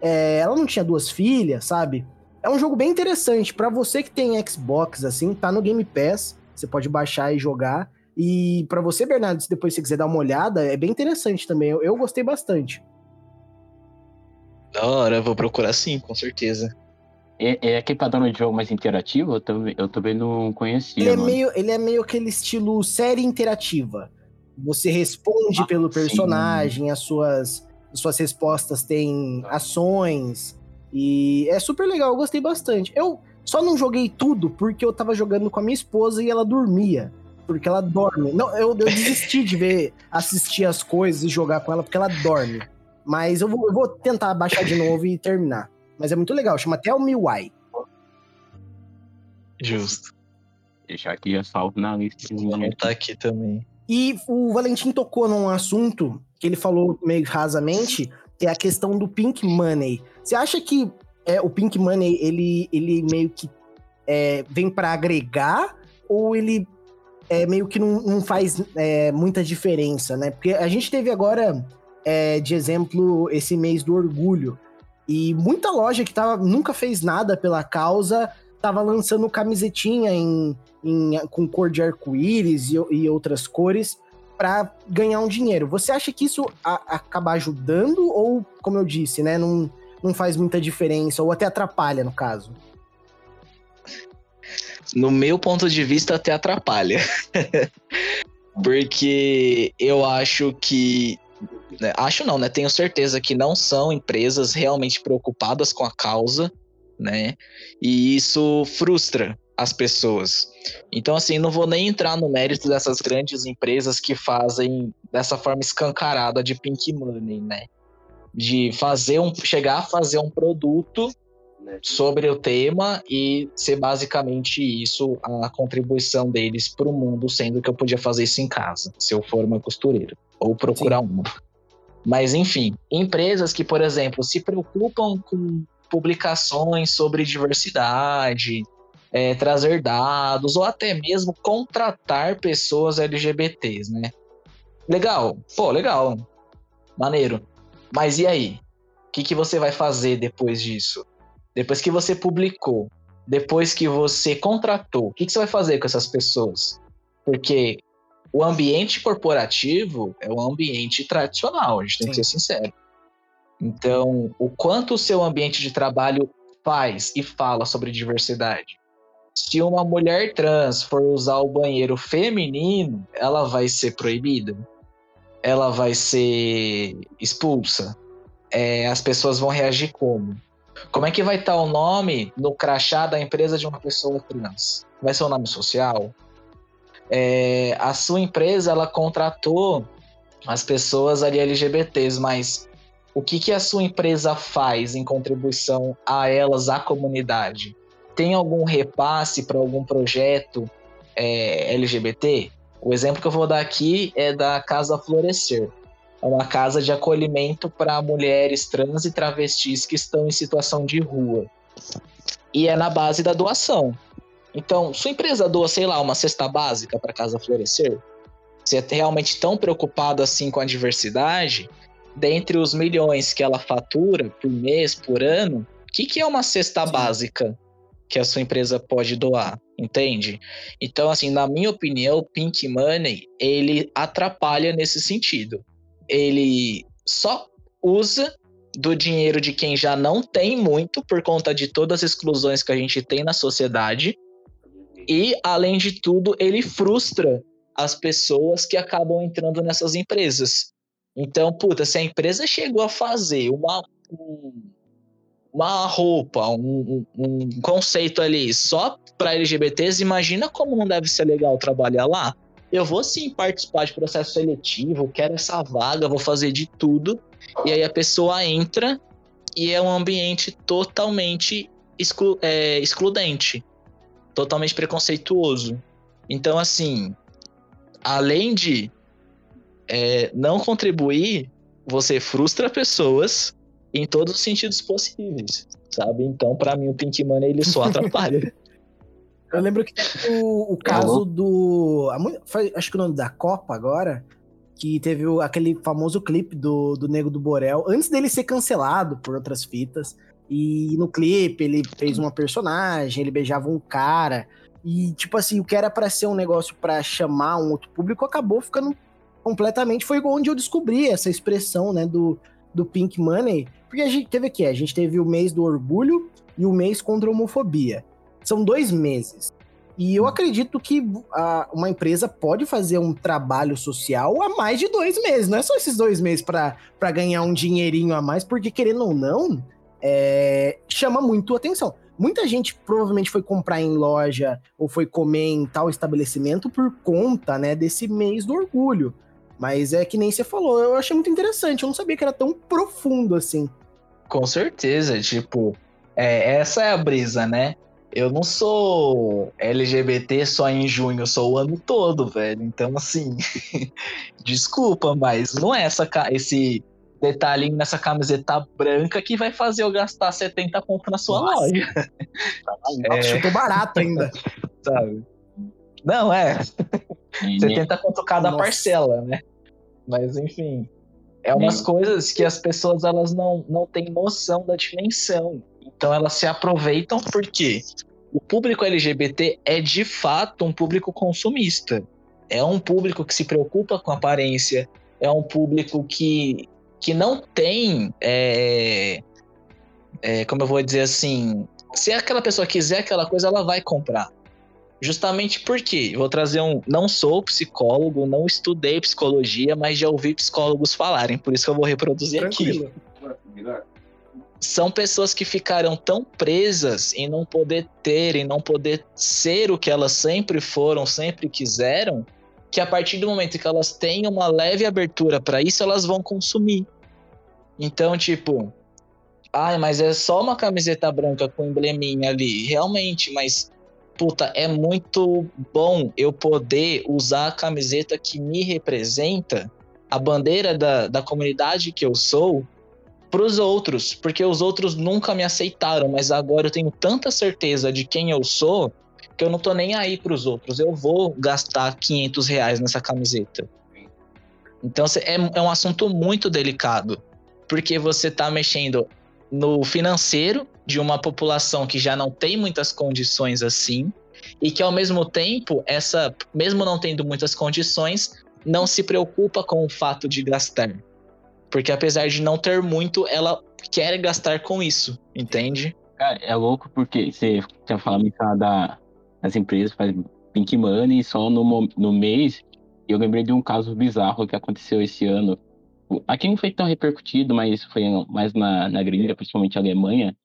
é, ela não tinha duas filhas, sabe? É um jogo bem interessante. Pra você que tem Xbox, assim, tá no Game Pass. Você pode baixar e jogar. E pra você, Bernardo, se depois você quiser dar uma olhada, é bem interessante também. Eu, eu gostei bastante. Da hora, vou procurar sim, com certeza. É, é aquele padrão de jogo mais interativo? Eu também, eu também não conhecia. Ele é, mano. meio, ele é meio aquele estilo série interativa. Você responde Ah, pelo sim. personagem, as suas, as suas respostas têm ações. E é super legal, eu gostei bastante. Eu só não joguei tudo porque eu tava jogando com a minha esposa e ela dormia. Porque ela dorme. Não, eu, eu desisti de ver, assistir as coisas e jogar com ela porque ela dorme. Mas eu vou, eu vou tentar baixar de novo e terminar. Mas é muito legal, chama Tell Me Why. Justo. Deixar aqui a salvo na lista. Vou anotar aqui também. E o Valentim tocou num assunto que ele falou meio rasamente, que é a questão do Pink Money. Você acha que é, o Pink Money, ele, ele meio que é, vem para agregar ou ele é, meio que não, não faz é, muita diferença, né? Porque a gente teve agora, é, de exemplo, esse mês do orgulho. E muita loja que tava, nunca fez nada pela causa tava lançando camisetinha em, em- com cor de arco-íris e, e outras cores para ganhar um dinheiro. Você acha que isso a- acaba ajudando ou, como eu disse, né, não, não faz muita diferença ou até atrapalha no caso? No meu ponto de vista, até atrapalha. Porque eu acho que. Né, Acho não, né? Tenho certeza que não são empresas realmente preocupadas com a causa, né? E isso frustra as pessoas. Então, assim, não vou nem entrar no mérito dessas grandes empresas que fazem dessa forma escancarada de pink money, né? De fazer um. chegar a fazer um produto sobre o tema e ser basicamente isso a contribuição deles para o mundo, sendo que eu podia fazer isso em casa, se eu for uma costureira, ou procurar Sim. uma. Mas, enfim, empresas que, por exemplo, se preocupam com publicações sobre diversidade, é, trazer dados, ou até mesmo contratar pessoas LGBTs, né? Legal, pô, legal, maneiro. Mas e aí? O que, que você vai fazer depois disso? Depois que você publicou, depois que você contratou, o que, que você vai fazer com essas pessoas? Porque o ambiente corporativo é um ambiente tradicional, a gente tem Sim. que ser sincero. Então, o quanto o seu ambiente de trabalho faz e fala sobre diversidade? Se uma mulher trans for usar o banheiro feminino, ela vai ser proibida? Ela vai ser expulsa? É, as pessoas vão reagir como? Como é que vai estar o nome no crachá da empresa de uma pessoa trans? Vai ser o nome social? É, a sua empresa ela contratou as pessoas ali LGBTs, mas o que, que a sua empresa faz em contribuição a elas, à comunidade? Tem algum repasse para algum projeto é, LGBT? O exemplo que eu vou dar aqui é da Casa Florescer. É uma casa de acolhimento para mulheres trans e travestis que estão em situação de rua. E é na base da doação. Então, sua empresa doa, sei lá, uma cesta básica para Casa Florescer? Você é realmente tão preocupado assim com a diversidade? Dentre os milhões que ela fatura por mês, por ano, o que, que é uma cesta Sim. básica que a sua empresa pode doar? Entende? Então, assim, na minha opinião, o Pink Money, ele atrapalha nesse sentido. Ele só usa do dinheiro de quem já não tem muito por conta de todas as exclusões que a gente tem na sociedade e, além de tudo, ele frustra as pessoas que acabam entrando nessas empresas. Então, puta, se a empresa chegou a fazer uma, uma roupa, um, um conceito ali só para LGBTs, imagina como não deve ser legal trabalhar lá. Eu vou sim participar de processo seletivo, quero essa vaga, vou fazer de tudo. E aí a pessoa entra e é um ambiente totalmente exclu é, excludente totalmente preconceituoso. Então, assim, além de é, não contribuir, você frustra pessoas em todos os sentidos possíveis, sabe? Então, para mim, o Pink Money ele só atrapalha. Eu lembro que o, o caso do. Acho que o nome da Copa agora. Que teve aquele famoso clipe do, do Nego do Borel, antes dele ser cancelado por outras fitas. E no clipe ele fez uma personagem, ele beijava um cara. E, tipo assim, o que era para ser um negócio para chamar um outro público acabou ficando completamente. Foi onde eu descobri essa expressão, né, do, do Pink Money. Porque a gente teve aqui, a gente teve o mês do orgulho e o mês contra a homofobia. São dois meses. E eu acredito que a, uma empresa pode fazer um trabalho social há mais de dois meses. Não é só esses dois meses para ganhar um dinheirinho a mais, porque querendo ou não, é, chama muito atenção. Muita gente provavelmente foi comprar em loja ou foi comer em tal estabelecimento por conta, né, desse mês do orgulho. Mas é que nem você falou, eu achei muito interessante, eu não sabia que era tão profundo assim. Com certeza, tipo, é, essa é a brisa, né? Eu não sou LGBT só em junho, eu sou o ano todo, velho. Então, assim, desculpa, mas não é essa, esse detalhinho nessa camiseta branca que vai fazer eu gastar 70 pontos na sua Nossa. loja. é... Chutou barato ainda. Sabe? Não, é. 70 pontos cada Nossa. parcela, né? Mas enfim. É umas e... coisas que as pessoas elas não, não têm noção da dimensão. Então elas se aproveitam porque o público LGBT é de fato um público consumista. É um público que se preocupa com aparência, é um público que que não tem, é, é, como eu vou dizer assim, se aquela pessoa quiser aquela coisa, ela vai comprar. Justamente porque, vou trazer um. Não sou psicólogo, não estudei psicologia, mas já ouvi psicólogos falarem, por isso que eu vou reproduzir Tranquilo. aqui. São pessoas que ficaram tão presas em não poder ter, em não poder ser o que elas sempre foram, sempre quiseram, que a partir do momento que elas têm uma leve abertura para isso, elas vão consumir. Então, tipo, Ai, mas é só uma camiseta branca com embleminha ali. Realmente, mas puta, é muito bom eu poder usar a camiseta que me representa, a bandeira da, da comunidade que eu sou, para os outros, porque os outros nunca me aceitaram, mas agora eu tenho tanta certeza de quem eu sou que eu não tô nem aí para os outros. Eu vou gastar 500 reais nessa camiseta. Então é, é um assunto muito delicado, porque você tá mexendo no financeiro de uma população que já não tem muitas condições assim, e que ao mesmo tempo, essa, mesmo não tendo muitas condições, não se preocupa com o fato de gastar. Porque apesar de não ter muito, ela quer gastar com isso, entende? Cara, é louco porque você tinha falado da, das empresas faz pink money só no, no mês. E eu lembrei de um caso bizarro que aconteceu esse ano. Aqui não foi tão repercutido, mas foi mais na, na gringa, principalmente a Alemanha,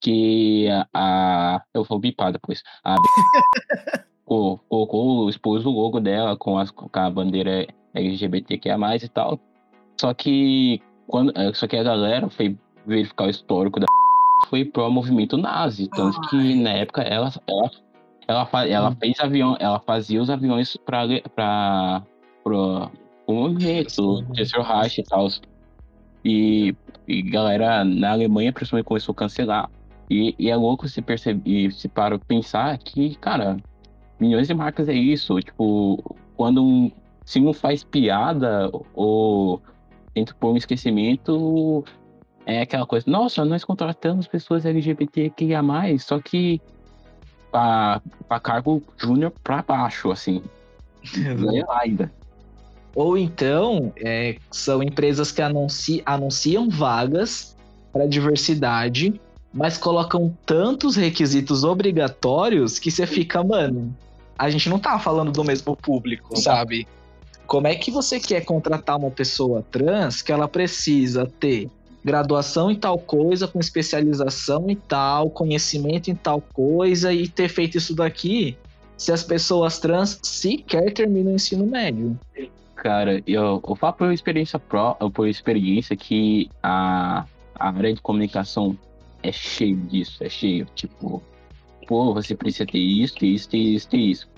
que a, a eu vou bipar depois. A colocou, expôs o logo dela com, as, com a bandeira LGBTQIA+, e tal. Só que quando, é, só que a galera foi verificar o histórico da foi pro movimento nazi, tanto que na época ela ela ela, ela hum. fez avião, ela fazia os aviões para para pro, pro movimento, Terceiro Reich e tal. E, e galera na Alemanha principalmente começou a cancelar. E, e é louco se perceber, se para pensar que, cara, milhões de marcas é isso. Tipo, quando um, se não faz piada ou tenta pôr um esquecimento, é aquela coisa, nossa, nós contratamos pessoas LGBTQIA+, só que para cargo júnior para baixo, assim. ainda. Ou então, é, são empresas que anunci, anunciam vagas para diversidade, mas colocam tantos requisitos obrigatórios que você fica, mano, a gente não tá falando do mesmo público, sabe? Como é que você quer contratar uma pessoa trans que ela precisa ter graduação em tal coisa, com especialização em tal, conhecimento em tal coisa e ter feito isso daqui se as pessoas trans sequer terminam o ensino médio? Cara, eu, eu falo por experiência pró, por experiência que a, a área de comunicação é cheio disso, é cheio. Tipo, pô, você precisa ter isso, isso, isso, isso.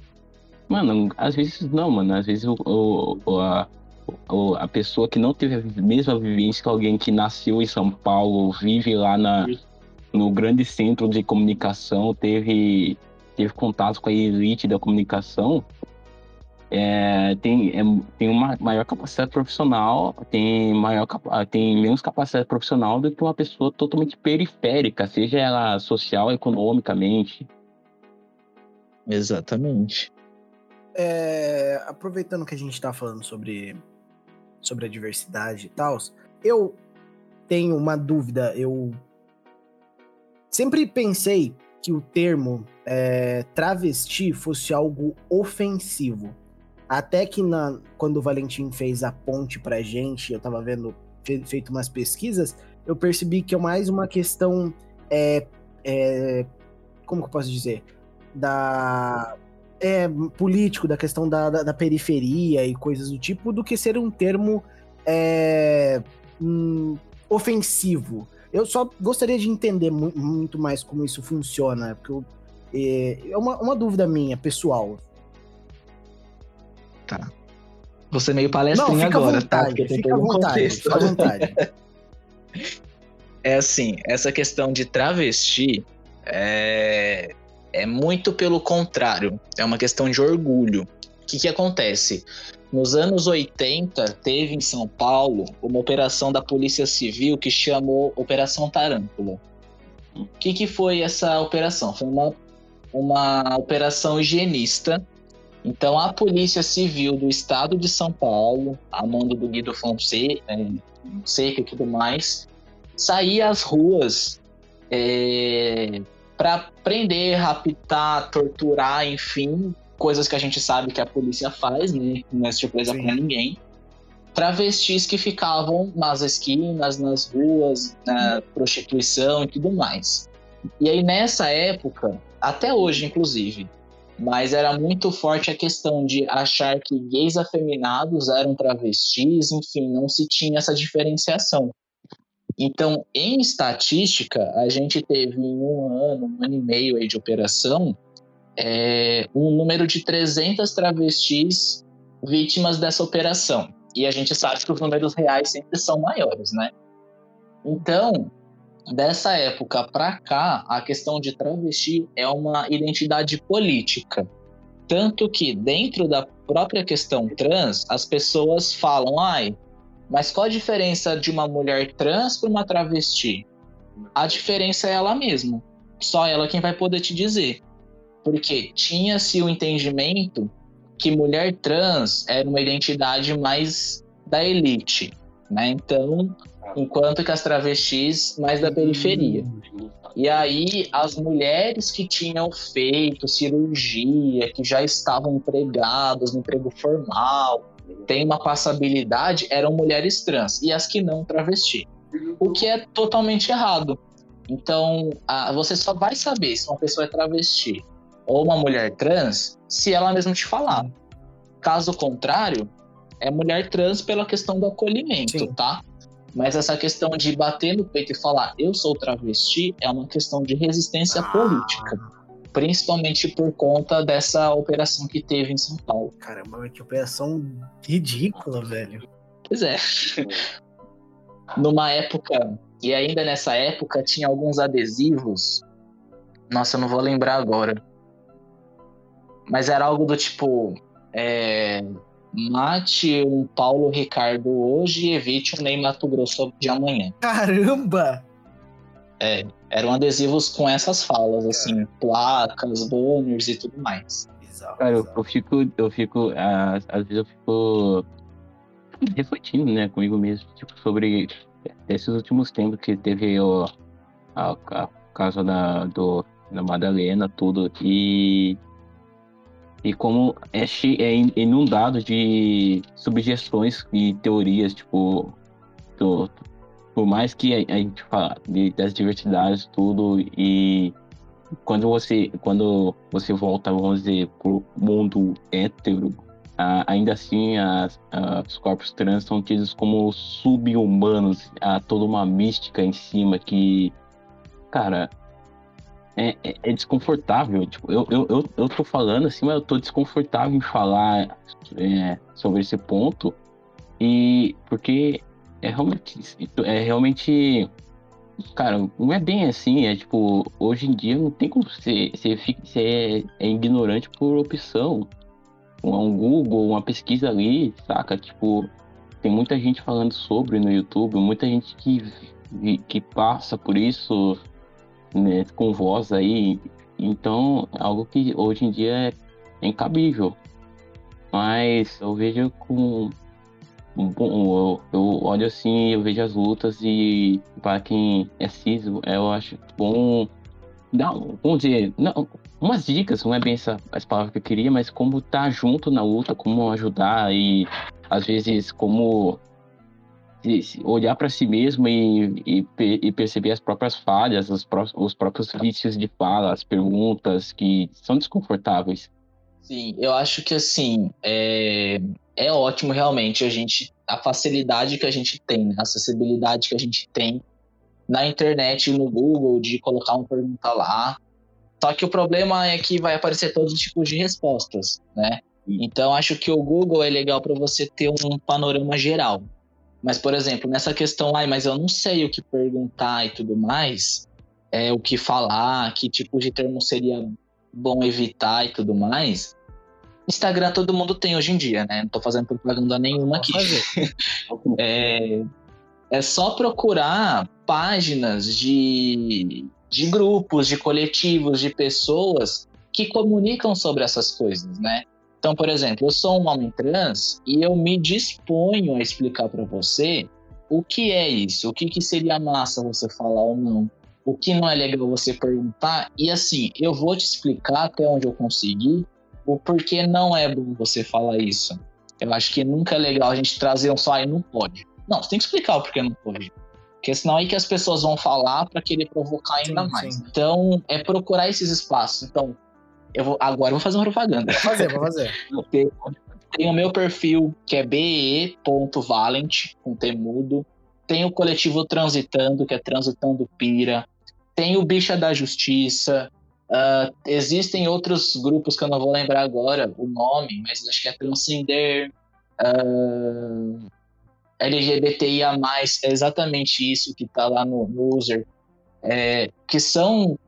Mano, às vezes não, mano. Às vezes o, o, o, a pessoa que não teve a mesma vivência que alguém que nasceu em São Paulo, vive lá na, no grande centro de comunicação, teve, teve contato com a elite da comunicação, é, tem, é, tem uma maior capacidade profissional, tem, maior, tem menos capacidade profissional do que uma pessoa totalmente periférica, seja ela social, economicamente. Exatamente é, aproveitando que a gente está falando sobre, sobre a diversidade e tal, eu tenho uma dúvida. Eu sempre pensei que o termo é, travesti fosse algo ofensivo. Até que na, quando o Valentim fez a ponte pra gente, eu tava vendo, feito umas pesquisas, eu percebi que é mais uma questão. É, é, como que eu posso dizer? Da é, político, da questão da, da, da, periferia e coisas do tipo, do que ser um termo é, hum, ofensivo. Eu só gostaria de entender mu muito mais como isso funciona, porque eu, é, é uma, uma dúvida minha, pessoal. Tá. Você meio palestrinho Não, fica agora, tá? vontade, tá? Fica à vontade, fica à vontade. é assim, essa questão de travesti é, é muito pelo contrário, é uma questão de orgulho. O que, que acontece? Nos anos 80, teve em São Paulo uma operação da Polícia Civil que chamou Operação Tarântula. O que, que foi essa operação? Foi uma, uma operação higienista. Então, a Polícia Civil do Estado de São Paulo, a mando do Guido Fonseca, é, Seca e tudo mais, saía às ruas é, para prender, raptar, torturar, enfim, coisas que a gente sabe que a polícia faz, né? Não é surpresa para ninguém. Travestis que ficavam nas esquinas, nas ruas, na prostituição e tudo mais. E aí nessa época, até hoje inclusive, mas era muito forte a questão de achar que gays afeminados eram travestis, enfim, não se tinha essa diferenciação. Então, em estatística, a gente teve em um ano, um ano e meio aí de operação, é, um número de 300 travestis vítimas dessa operação. E a gente sabe que os números reais sempre são maiores, né? Então, dessa época para cá, a questão de travesti é uma identidade política. Tanto que dentro da própria questão trans, as pessoas falam: ai, mas qual a diferença de uma mulher trans para uma travesti? A diferença é ela mesma. Só ela quem vai poder te dizer. Porque tinha-se o entendimento que mulher trans era uma identidade mais da elite, né? Então, enquanto que as travestis mais da periferia. E aí, as mulheres que tinham feito cirurgia, que já estavam empregadas no emprego formal, tem uma passabilidade, eram mulheres trans, e as que não, travesti. O que é totalmente errado. Então, a, você só vai saber se uma pessoa é travesti ou uma mulher trans se ela mesma te falar. Caso contrário, é mulher trans pela questão do acolhimento, Sim. tá? Mas essa questão de bater no peito e falar eu sou travesti é uma questão de resistência ah. política. Principalmente por conta dessa operação que teve em São Paulo. Caramba, que operação ridícula, velho. Pois é. Numa época, e ainda nessa época, tinha alguns adesivos. Nossa, eu não vou lembrar agora. Mas era algo do tipo. É, Mate um Paulo Ricardo hoje e evite um Ney Mato Grosso de amanhã. Caramba! É, eram adesivos com essas falas, assim, placas, banners e tudo mais. Cara, eu, eu fico, eu fico, às, às vezes eu fico refletindo, né, comigo mesmo, tipo, sobre esses últimos tempos que teve o, a, a casa da, do, da Madalena, tudo, e e como é, é inundado de sugestões e teorias, tipo, do, por mais que a, gente fala das diversidades tudo e quando você quando você volta vamos dizer pro mundo hétero ainda assim as, os corpos trans são tidos como sub-humanos há toda uma mística em cima que cara é, é, é, desconfortável. Tipo, eu, eu, eu, eu tô falando assim, mas eu tô desconfortável em falar é, sobre esse ponto. E porque é realmente. É realmente. Cara, não é bem assim. É tipo, hoje em dia não tem como você, você, você é, é ignorante por opção. Um Google, uma pesquisa ali, saca? Tipo, tem muita gente falando sobre no YouTube, muita gente que, que passa por isso né, com voz aí. Então, algo que hoje em dia é incabível. Mas eu vejo com. Bom, eu, eu olho assim, eu vejo as lutas e para quem é cis, eu acho bom dar, vamos dizer, não, umas dicas, não é bem essa, as palavras que eu queria, mas como estar tá junto na luta, como ajudar e às vezes como olhar para si mesmo e, e, e, perceber as próprias falhas, os, os próprios vícios de fala, as perguntas que são desconfortáveis. Sim, eu acho que assim é, é ótimo realmente a gente a facilidade que a gente tem, né, a acessibilidade que a gente tem na internet no Google de colocar uma pergunta lá. Só que o problema é que vai aparecer todos os tipos de respostas, né? Então acho que o Google é legal para você ter um panorama geral. Mas, por exemplo, nessa questão, ai, mas eu não sei o que perguntar e tudo mais, é, o que falar, que tipo de termo seria bom evitar e tudo mais. Instagram todo mundo tem hoje em dia, né? Não tô fazendo propaganda nenhuma aqui. é, é só procurar páginas de, de grupos, de coletivos, de pessoas que comunicam sobre essas coisas, né? Então, por exemplo, eu sou um homem trans e eu me disponho a explicar para você o que é isso, o que, que seria massa você falar ou não, o que não é legal você perguntar. E assim, eu vou te explicar até onde eu conseguir o porquê não é bom você falar isso. Eu acho que nunca é legal a gente trazer um só e não pode. Não, você tem que explicar o porquê não pode. Porque senão é que as pessoas vão falar para querer provocar ainda sim, mais. Sim. Então, é procurar esses espaços. Então, eu vou, agora eu vou fazer uma propaganda. Vou fazer, vou fazer. tem, tem o meu perfil que é be.valent, com temudo. tem o coletivo Transitando, que é Transitando Pira, tem o Bicha da Justiça, uh, existem outros grupos que eu não vou lembrar agora o nome, mas acho que é Transcender, uh, LGBTIA+, é exatamente isso que está lá no, no user, é, que são,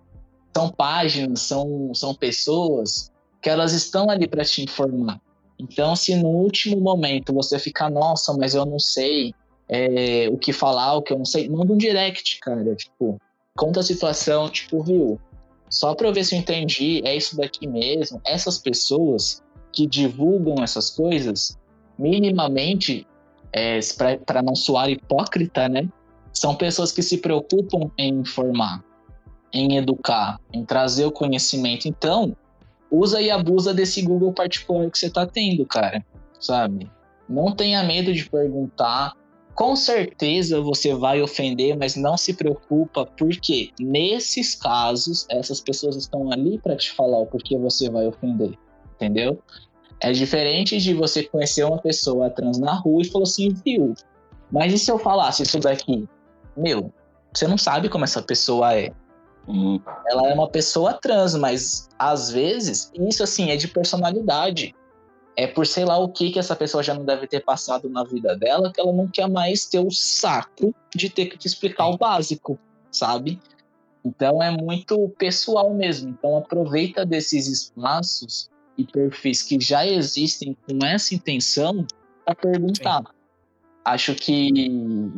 são páginas, são, são pessoas que elas estão ali para te informar. Então, se no último momento você ficar, nossa, mas eu não sei é, o que falar, o que eu não sei, manda um direct, cara. Tipo, conta a situação, tipo, viu? Só para eu ver se eu entendi, é isso daqui mesmo. Essas pessoas que divulgam essas coisas, minimamente, é, para não soar hipócrita, né? São pessoas que se preocupam em informar, em educar, em trazer o conhecimento. Então, usa e abusa desse Google particular que você tá tendo, cara, sabe? Não tenha medo de perguntar. Com certeza você vai ofender, mas não se preocupa, porque nesses casos, essas pessoas estão ali para te falar o porquê você vai ofender, entendeu? É diferente de você conhecer uma pessoa trans na rua e falar assim, viu? Mas e se eu falasse isso daqui? Meu, você não sabe como essa pessoa é. Uhum. Ela é uma pessoa trans, mas às vezes isso assim é de personalidade. É por sei lá o que que essa pessoa já não deve ter passado na vida dela que ela não quer mais ter o saco de ter que te explicar o básico, sabe? Então é muito pessoal mesmo. Então aproveita desses espaços e perfis que já existem com essa intenção para perguntar. Sim. Acho que,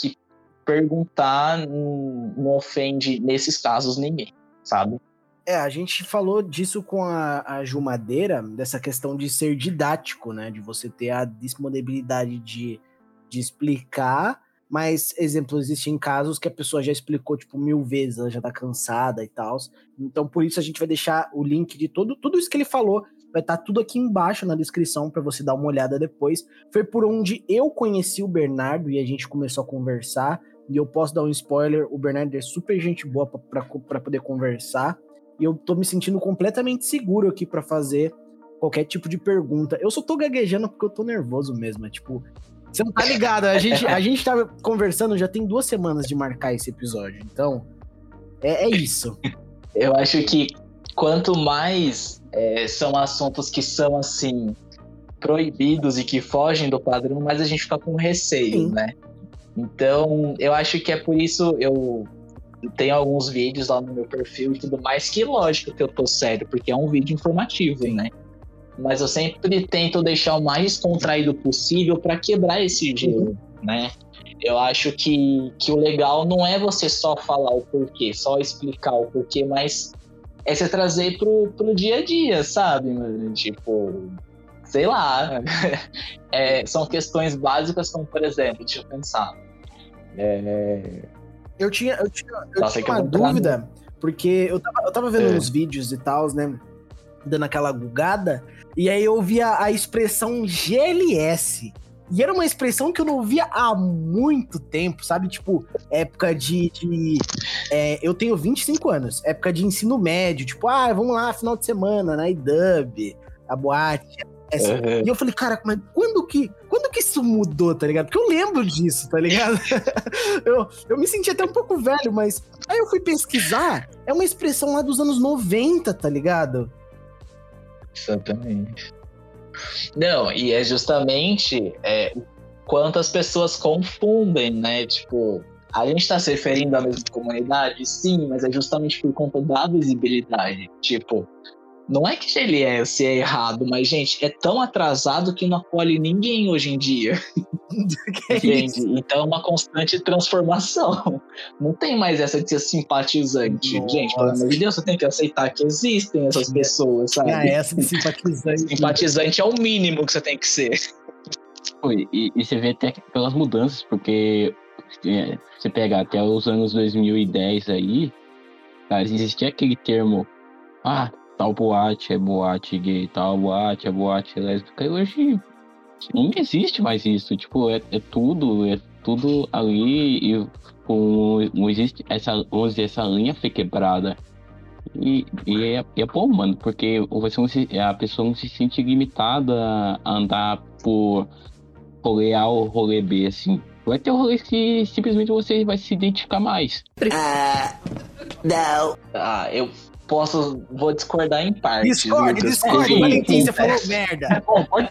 que perguntar não ofende, nesses casos, ninguém, sabe? É, a gente falou disso com a, a Jumadeira, dessa questão de ser didático, né? De você ter a disponibilidade de, de explicar, mas, exemplo, existem casos que a pessoa já explicou, tipo, mil vezes, ela já tá cansada e tal. Então, por isso, a gente vai deixar o link de todo, tudo isso que ele falou, vai estar tá tudo aqui embaixo na descrição para você dar uma olhada depois. Foi por onde eu conheci o Bernardo e a gente começou a conversar. E eu posso dar um spoiler: o Bernardo é super gente boa para poder conversar. E eu tô me sentindo completamente seguro aqui para fazer qualquer tipo de pergunta. Eu só tô gaguejando porque eu tô nervoso mesmo. É tipo, você não tá ligado? A gente, a gente tava conversando já tem duas semanas de marcar esse episódio. Então, é, é isso. Eu acho que quanto mais é, são assuntos que são assim proibidos e que fogem do padrão, mais a gente fica com receio, Sim. né? Então, eu acho que é por isso eu tenho alguns vídeos lá no meu perfil e tudo mais, que lógico que eu tô sério, porque é um vídeo informativo, né? Mas eu sempre tento deixar o mais contraído possível para quebrar esse gelo, uhum. né? Eu acho que, que o legal não é você só falar o porquê, só explicar o porquê, mas é você trazer pro, pro dia a dia, sabe? Tipo, sei lá. É, são questões básicas, como por exemplo, deixa eu pensar. É... Eu tinha, eu tinha, eu Nossa, tinha uma dúvida, porque eu tava, eu tava vendo é. uns vídeos e tal, né? Dando aquela gugada, e aí eu via a expressão GLS. E era uma expressão que eu não via há muito tempo, sabe? Tipo, época de. de é, eu tenho 25 anos, época de ensino médio, tipo, ah, vamos lá, final de semana, na IDUB, a boate, Uhum. E eu falei, cara, mas quando que, quando que isso mudou, tá ligado? Porque eu lembro disso, tá ligado? eu, eu me senti até um pouco velho, mas aí eu fui pesquisar, é uma expressão lá dos anos 90, tá ligado? Exatamente. Não, e é justamente é, quantas pessoas confundem, né? Tipo, a gente está se referindo à mesma comunidade? Sim, mas é justamente por conta da visibilidade. Tipo, não é que GLS é errado, mas, gente, é tão atrasado que não acolhe ninguém hoje em dia. Entende? Então é uma constante transformação. Não tem mais essa de ser simpatizante. Nossa. Gente, pelo amor de Deus, você tem que aceitar que existem essas pessoas, sabe? Ah, essa de simpatizante. simpatizante é o mínimo que você tem que ser. E, e você vê até pelas mudanças, porque é, você pegar até os anos 2010 aí, cara, existia aquele termo, ah, tal boate é boate gay, tal boate é boate lésbica. E hoje não existe mais isso. Tipo, é, é tudo, é tudo ali e com, não existe essa, vamos dizer, essa linha foi quebrada. E, e é, é bom, mano, porque você não se, a pessoa não se sente limitada a andar por rolê A ou rolê B, assim. Vai ter rolês que simplesmente você vai se identificar mais. Ah, não. Ah, eu posso. Vou discordar em partes. Discorde, discorde, Valentim, você falou merda. É bom, pode.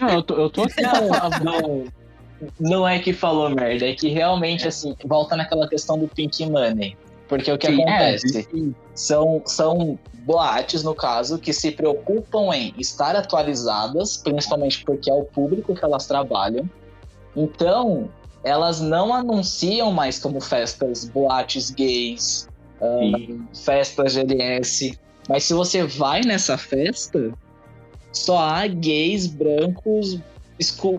Não, eu tô, eu tô aqui. Não, não, não é que falou merda, é que realmente, assim, volta naquela questão do Pink Money. Porque o que Sim, é, acontece? sim. São, são boates, no caso, que se preocupam em estar atualizadas, principalmente porque é o público que elas trabalham. Então, elas não anunciam mais como festas boates gays, ah, festas GLS. Mas se você vai nessa festa, só há gays brancos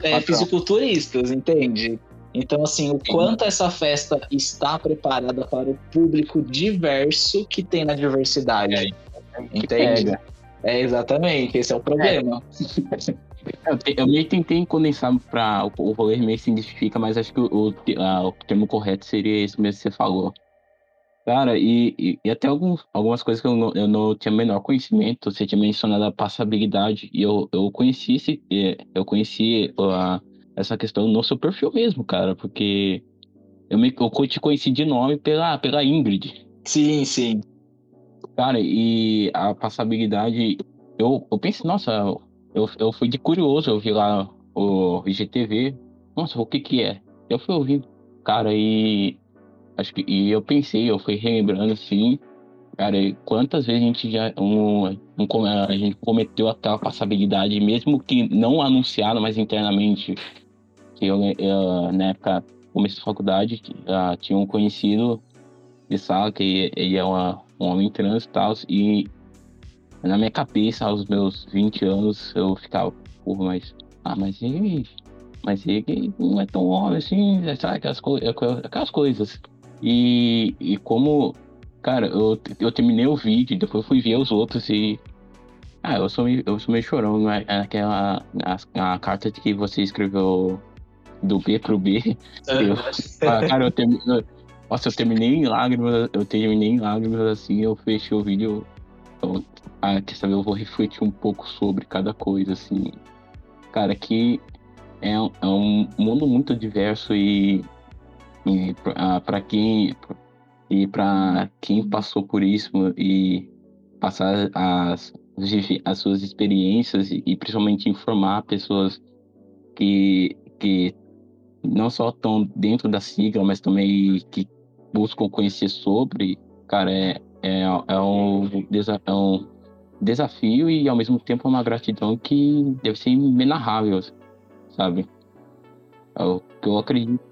é, Padrão. fisiculturistas, entende? Então, assim, o quanto essa festa está preparada para o público diverso que tem na diversidade. Que Entende? É, exatamente, esse é o problema. Eu, te- eu meio tentei condensar pra o, o rolê meio se identifica, mas acho que o, o ah, o termo correto seria esse mesmo que você falou. Cara, e, e, e até alguns, algumas coisas que eu não, eu não tinha menor conhecimento, você tinha mencionado a passabilidade, e eu, eu conheci esse, eu conheci ah, essa questão no seu perfil mesmo, cara, porque eu, me, eu te conheci de nome pela, pela Ingrid. Sim, sim. Cara, e a passabilidade, eu, eu pensei, nossa, eu, eu fui de curioso, eu vi lá o IGTV, nossa, o que que é? Eu fui ouvindo, cara, e acho que e eu pensei, eu fui relembrando assim, cara, quantas vezes a gente já um, um, a gente cometeu aquela passabilidade, mesmo que não anunciado, mas internamente, eu, eu, na época começo da faculdade, ah, tinha um conhecido de sala que ele é uma, um homem trans e tal, e na minha cabeça, aos meus 20 anos, eu ficava, porra, mas, ah, mas ele, mas ele não é tão homem assim, sabe, aquelas, coi- aquelas coisas. E, e como, cara, eu, eu terminei o vídeo, depois fui ver os outros e, ah, eu sou meio, eu sou meio chorão, né? Aquela, a, a carta que você escreveu do B pro B, eu, ah, cara, eu terminei. Nossa, eu terminei em lágrimas, eu terminei em lágrimas assim, eu fechei o vídeo. Eu, ah, quer saber, eu vou refletir um pouco sobre cada coisa, assim. Cara, que é, é um mundo muito diverso e, e para quem e para quem passou por isso e passar as, as suas experiências e, principalmente informar pessoas que, que não só estão dentro da sigla, mas também que buscam conhecer sobre, cara, é, é, é, um, desa- é um desafio e ao mesmo tempo uma gratidão que deve ser inenarrável, sabe? É o que eu acredito.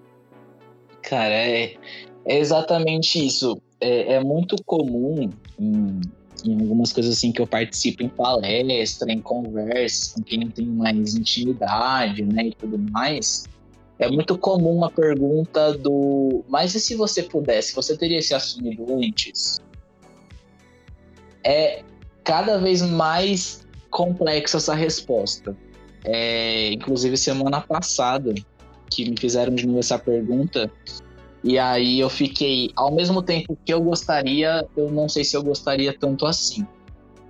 Cara, é, é exatamente isso. É, é muito comum em, em algumas coisas assim que eu participo em palestra, em conversas com quem eu tenho mais intimidade, né, e tudo mais. É muito comum a pergunta do, mas e se você pudesse, você teria se assumido antes? É cada vez mais complexa essa resposta. É, inclusive semana passada que me fizeram de novo essa pergunta. E aí eu fiquei, ao mesmo tempo que eu gostaria, eu não sei se eu gostaria tanto assim.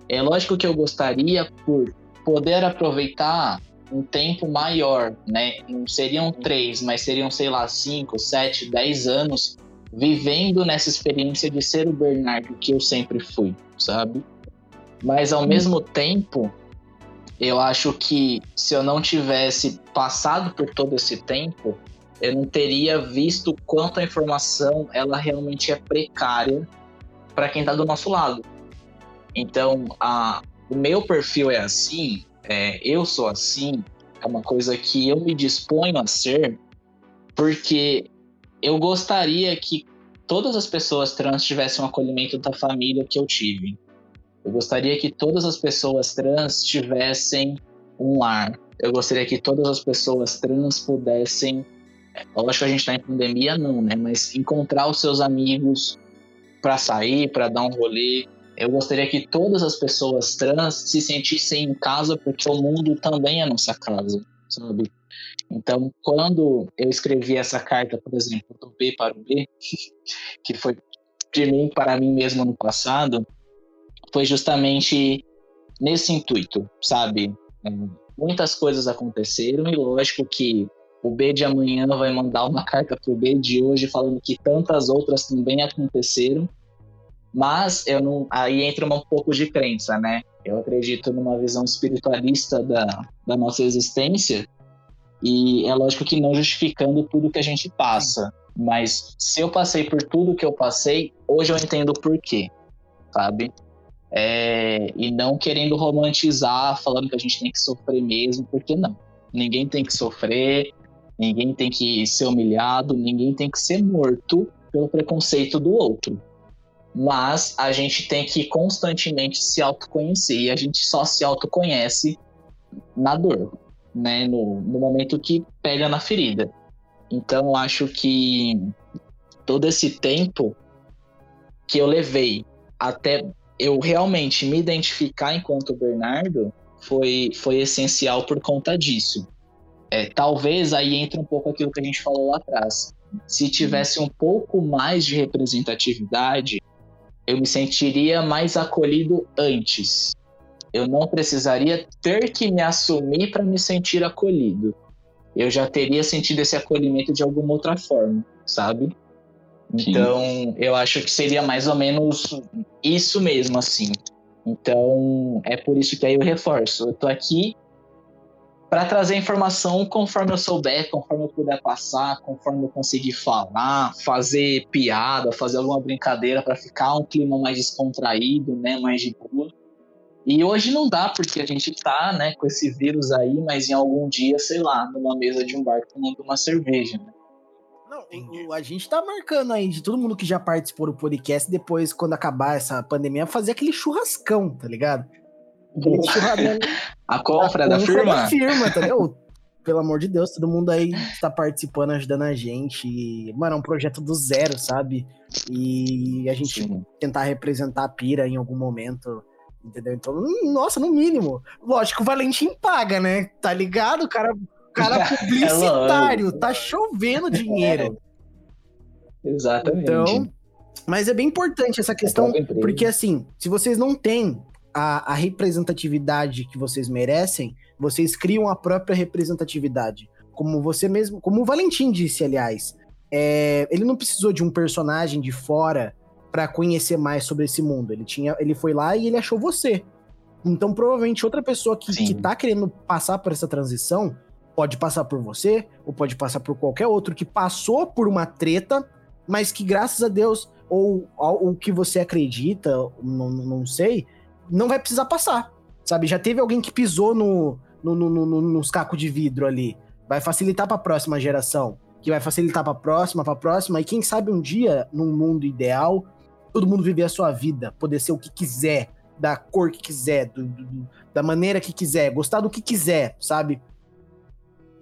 É lógico que eu gostaria por poder aproveitar um tempo maior, né? Não seriam três, mas seriam, sei lá, cinco, sete, dez anos vivendo nessa experiência de ser o Bernardo que eu sempre fui, sabe? Mas ao mesmo tempo, eu acho que se eu não tivesse passado por todo esse tempo, eu não teria visto quanto a informação ela realmente é precária para quem está do nosso lado. Então, a, o meu perfil é assim, é, eu sou assim, é uma coisa que eu me disponho a ser, porque eu gostaria que todas as pessoas trans tivessem o acolhimento da família que eu tive. Eu gostaria que todas as pessoas trans tivessem um lar. Eu gostaria que todas as pessoas trans pudessem. Acho que a gente está em pandemia, não, né? Mas encontrar os seus amigos para sair, para dar um rolê. Eu gostaria que todas as pessoas trans se sentissem em casa, porque o mundo também é nossa casa, sabe? Então, quando eu escrevi essa carta, por exemplo, do B para o B, que foi de mim para mim mesmo no passado, foi justamente nesse intuito, sabe? É, muitas coisas aconteceram e lógico que o B de amanhã vai mandar uma carta pro B de hoje falando que tantas outras também aconteceram. Mas eu não, aí entra um pouco de crença, né? Eu acredito numa visão espiritualista da, da nossa existência e é lógico que não justificando tudo que a gente passa, mas se eu passei por tudo que eu passei, hoje eu entendo o porquê, sabe? É, e não querendo romantizar, falando que a gente tem que sofrer mesmo, porque não. Ninguém tem que sofrer, ninguém tem que ser humilhado, ninguém tem que ser morto pelo preconceito do outro. Mas a gente tem que constantemente se autoconhecer e a gente só se autoconhece na dor, né? No, no momento que pega na ferida. Então, acho que todo esse tempo que eu levei até eu realmente me identificar enquanto Bernardo foi, foi essencial por conta disso. É, talvez aí entre um pouco aquilo que a gente falou lá atrás. Se tivesse um pouco mais de representatividade, eu me sentiria mais acolhido antes. Eu não precisaria ter que me assumir para me sentir acolhido. Eu já teria sentido esse acolhimento de alguma outra forma, sabe? Então, Sim. eu acho que seria mais ou menos isso mesmo, assim. Então, é por isso que aí eu reforço. Eu tô aqui para trazer informação conforme eu souber, conforme eu puder passar, conforme eu conseguir falar, fazer piada, fazer alguma brincadeira para ficar um clima mais descontraído, né, mais de boa. E hoje não dá porque a gente tá, né, com esse vírus aí, mas em algum dia, sei lá, numa mesa de um bar tomando uma cerveja, né? Não, a gente tá marcando aí de todo mundo que já participou do podcast, depois, quando acabar essa pandemia, fazer aquele churrascão, tá ligado? a compra da firma? Da firma, tá ligado? Pelo amor de Deus, todo mundo aí tá participando, ajudando a gente. E, mano, é um projeto do zero, sabe? E a gente Sim. tentar representar a pira em algum momento. Entendeu? Então, nossa, no mínimo. Lógico, o Valentim paga, né? Tá ligado? O cara, cara é publicitário, tá chovendo dinheiro. Exatamente. Então, mas é bem importante essa questão, porque assim, se vocês não têm a, a, representatividade que vocês merecem, vocês criam a própria representatividade. Como você mesmo, como o Valentim disse, aliás, é, ele não precisou de um personagem de fora para conhecer mais sobre esse mundo. Ele tinha, ele foi lá e ele achou você. Então, provavelmente, outra pessoa que, que tá querendo passar por essa transição pode passar por você, ou pode passar por qualquer outro que passou por uma treta, mas que, graças a Deus, ou o que você acredita, não, não sei, não vai precisar passar, sabe? Já teve alguém que pisou no, no, no, no nos cacos de vidro ali. Vai facilitar para a próxima geração, que vai facilitar para a próxima, para a próxima, e quem sabe um dia, num mundo ideal, todo mundo viver a sua vida, poder ser o que quiser, da cor que quiser, do, do, da maneira que quiser, gostar do que quiser, sabe?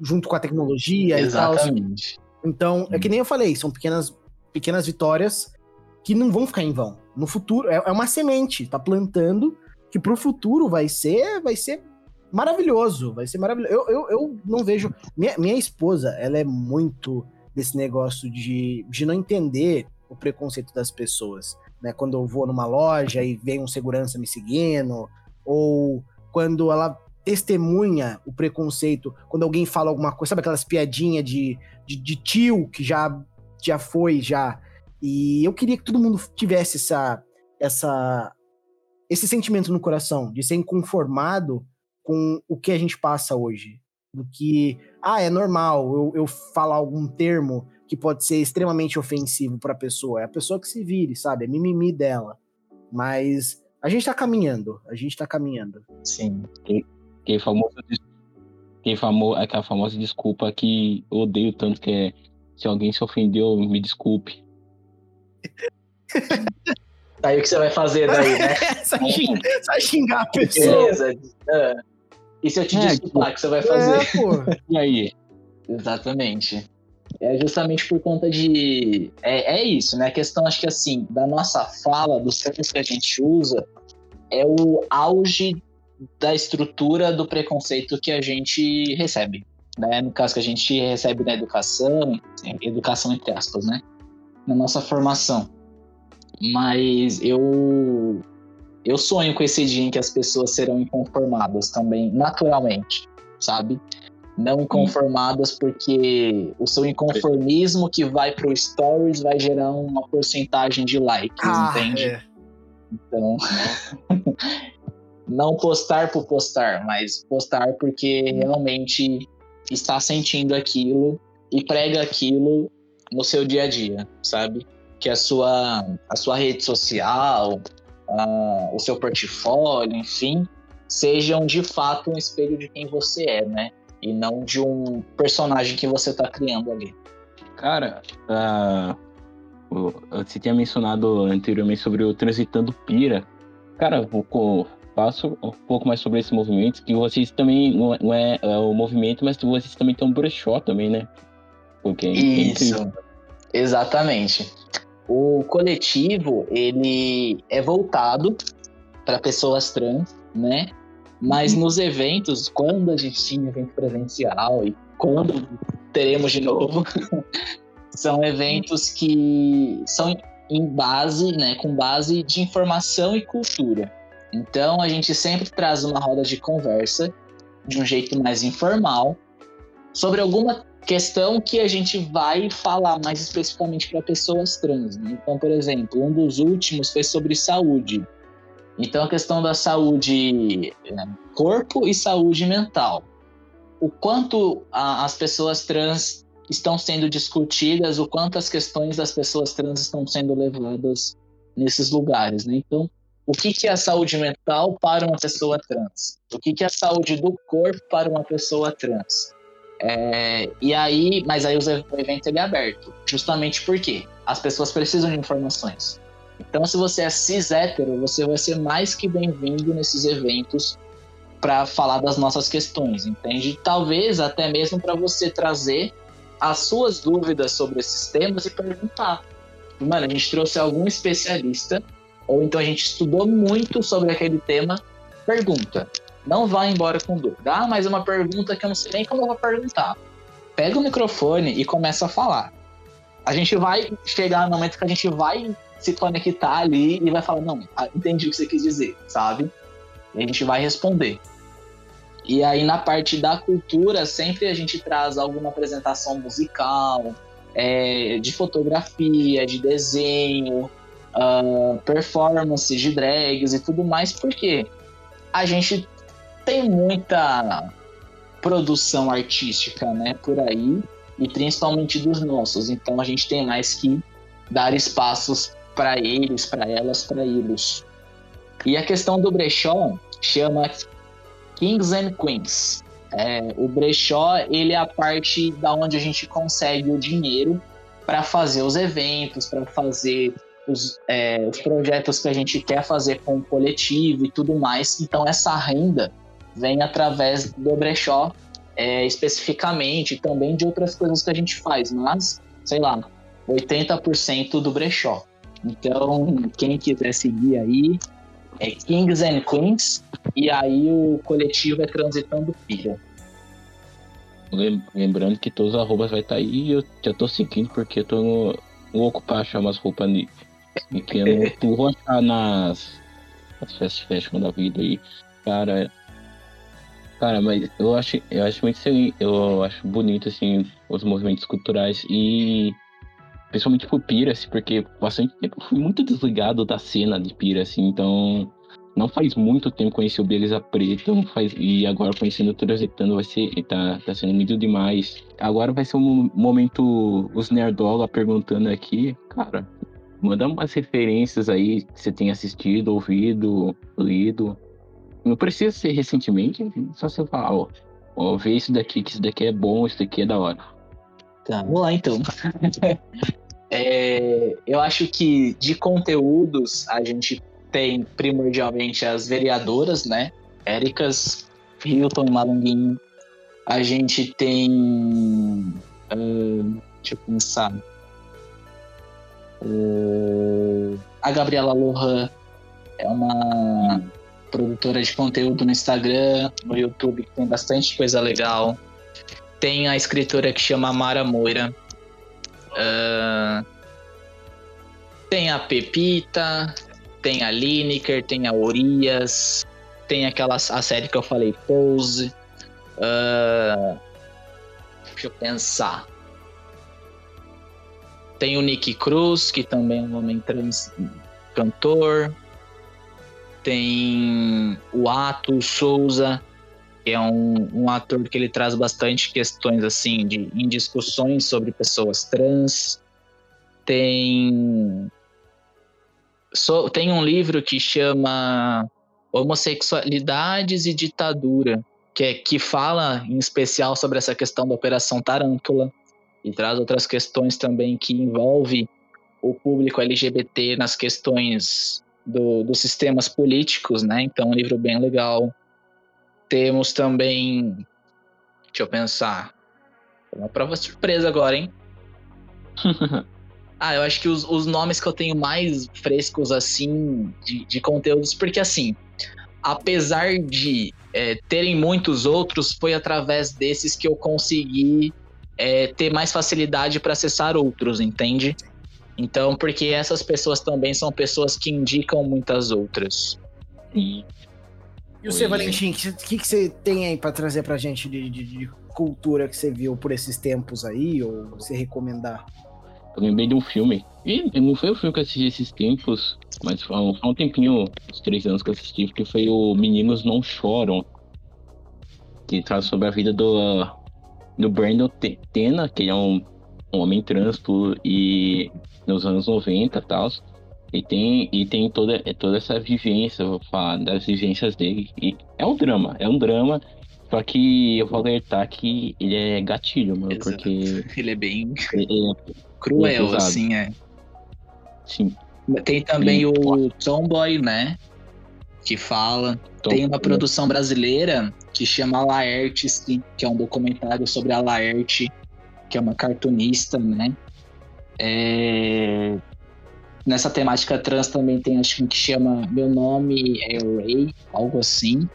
Junto com a tecnologia Exatamente. e tal. Então, é que nem eu falei, são pequenas, pequenas vitórias que não vão ficar em vão. No futuro, é, é uma semente, tá plantando, que pro futuro vai ser, vai ser maravilhoso, vai ser maravilhoso. Eu, eu, eu não vejo. Minha, minha esposa, ela é muito desse negócio de, de não entender o preconceito das pessoas. Né? Quando eu vou numa loja e vem um segurança me seguindo, ou quando ela testemunha o preconceito, quando alguém fala alguma coisa, sabe aquelas piadinhas de, de, de tio que já, já foi, já e eu queria que todo mundo tivesse essa, essa, esse sentimento no coração de ser inconformado com o que a gente passa hoje. Do que, ah, é normal eu, eu falar algum termo que pode ser extremamente ofensivo para a pessoa. É a pessoa que se vire, sabe? É mimimi dela. Mas a gente tá caminhando, a gente tá caminhando. Sim. Que, que famoso, que famo, aquela famosa desculpa que eu odeio tanto que é se alguém se ofendeu, me desculpe. Aí o que você vai fazer daí, né? vai, xingar, vai xingar a pessoa. Beleza. É. E se eu te é, desculpar, o que você vai fazer? É, e aí? Exatamente. É justamente por conta de. É, é isso, né? A questão, acho que assim, da nossa fala, dos termos que a gente usa, é o auge da estrutura do preconceito que a gente recebe. Né? No caso que a gente recebe na educação, educação entre aspas, né? na nossa formação. Mas eu eu sonho com esse dia em que as pessoas serão inconformadas também, naturalmente, sabe? não inconformadas porque o seu inconformismo que vai pro stories vai gerar uma porcentagem de likes, Ah, entende? é. Então, não postar por postar, mas postar porque realmente está sentindo aquilo e prega aquilo no seu dia a dia, sabe? Que a sua, a sua rede social, a- o seu portfólio, enfim, sejam de fato um espelho de quem você é, né? E não de um personagem que você está criando ali. Cara, o- você tinha mencionado anteriormente sobre o Transitando Pira. Cara, vou faço um pouco mais sobre esse movimento, que vocês também, não é, não é, é o movimento, mas vocês também têm um brechó também, né? Porque é. Isso, exatamente. O coletivo, ele é voltado para pessoas trans, né? Mas nos eventos, quando a gente tinha evento presencial e quando teremos de novo, são eventos que são em base, né, com base de informação e cultura. Então a gente sempre traz uma roda de conversa de um jeito mais informal sobre alguma questão que a gente vai falar mais especificamente para pessoas trans. né? Então, por exemplo, um dos últimos foi sobre saúde. Então, a questão da saúde né, corpo e saúde mental. O quanto a- as pessoas trans estão sendo discutidas, o quanto as questões das pessoas trans estão sendo levadas nesses lugares. Né? Então, o que, que é a saúde mental para uma pessoa trans? O que, que é a saúde do corpo para uma pessoa trans? É, e aí, mas aí o evento ele é aberto, justamente porque as pessoas precisam de informações. Então, se você é cis hétero, você vai ser mais que bem-vindo nesses eventos para falar das nossas questões, entende? Talvez até mesmo para você trazer as suas dúvidas sobre esses temas e perguntar. Mano, a gente trouxe algum especialista, ou então a gente estudou muito sobre aquele tema, pergunta. Não vá embora com dúvida. Ah, mas uma pergunta que eu não sei nem como eu vou perguntar. Pega o microfone e começa a falar. A gente vai chegar no momento que a gente vai se conectar ali e vai falar, não, ah, entendi o que você quis dizer, sabe? E a gente vai responder. E aí na parte da cultura, sempre a gente traz alguma apresentação musical, é, de fotografia, de desenho, ah, performance de drags e tudo mais, porque a gente tem muita produção artística, né, por aí, e principalmente dos nossos. Então a gente tem mais que dar espaços para eles, para elas, para eles. E a questão do brechó chama Kings and Queens. É, o brechó ele é a parte da onde a gente consegue o dinheiro para fazer os eventos, para fazer os, é, os projetos que a gente quer fazer com o coletivo e tudo mais. Então essa renda vem através do brechó é, especificamente, também de outras coisas que a gente faz, mas, sei lá, 80% do brechó. Então, quem quiser seguir aí, é Kings and Queens, e aí o coletivo é Transitando Pilha. Lem- Lembrando que todos os arrobas vai estar aí e eu já tô seguindo porque eu tô no, louco pra achar umas roupas eu tu vou achar nas, nas fast fashion da vida aí. Cara. Cara, mas eu acho, eu acho muito assim, eu acho bonito assim os movimentos culturais e principalmente por Piracy, porque bastante tempo fui muito desligado da cena de Piracy, então não faz muito tempo que conheci o Beleza Preta, faz, e agora conhecendo o Transitando vai ser, tá, tá sendo muito demais. Agora vai ser um momento, os Nerdola perguntando aqui, cara, manda umas referências aí que você tem assistido, ouvido, lido. Não precisa ser recentemente, só você falar, ó, ó, vê isso daqui, que isso daqui é bom, isso daqui é da hora. Tá, vamos lá então. É, eu acho que de conteúdos a gente tem primordialmente as vereadoras, né? Éricas, Hilton e Malunguinho. A gente tem. ah, deixa eu pensar. Ah, a Gabriela Lohan é uma produtora de conteúdo no Instagram, no YouTube, que tem bastante coisa legal. Tem a escritora que chama Mara Moira. Ah, tem a Pepita, tem a Lineker, tem a Urias, tem aquela a série que eu falei, Pose. Ah, Deixa eu pensar. Tem o Nick Cruz, que também é um homem trans cantor. Tem o Ato Souza, que é um, um ator que ele traz bastante questões assim de em discussões sobre pessoas trans. Tem so, tem um livro que chama Homossexualidades e Ditadura, que, é, que fala em especial sobre essa questão da Operação Tarântula e traz outras questões também que envolve o público LGBT nas questões do, dos sistemas políticos, né? Então, um livro bem legal. Temos também. Deixa eu pensar. Uma prova surpresa agora, hein? ah, eu acho que os, os nomes que eu tenho mais frescos, assim, de, de conteúdos, porque assim, apesar de é, terem muitos outros, foi através desses que eu consegui é, ter mais facilidade para acessar outros, entende? Então, porque essas pessoas também são pessoas que indicam muitas outras. E, e você, Valentim, o que, que, que, você tem aí para trazer pra gente de, de, de, cultura que você viu por esses tempos aí, ou você recomendar? Eu lembrei de um filme. E não foi o filme que eu assisti esses tempos, mas foi um, foi um tempinho, uns três anos que eu assisti, que foi o Meninos Não Choram. Que traz sobre a vida do, do Brandon Tena, que é um, um homem trans e nos anos 90 e tal. E tem, e tem toda, é toda essa vivência, vou falar das vivências dele. E é um drama, é um drama. Só que eu vou alertar que ele é gatilho, mano, Exato. porque. Ele é bem ele é, cruel, é assim, é. Sim. Tem também o Tomboy, né? Que fala. Tom... Tem uma produção brasileira que chama Laerte, que é um documentário sobre a Laerte, que é uma cartunista, né? É... Nessa temática trans também tem, acho que chama Meu Nome é Ray, algo assim.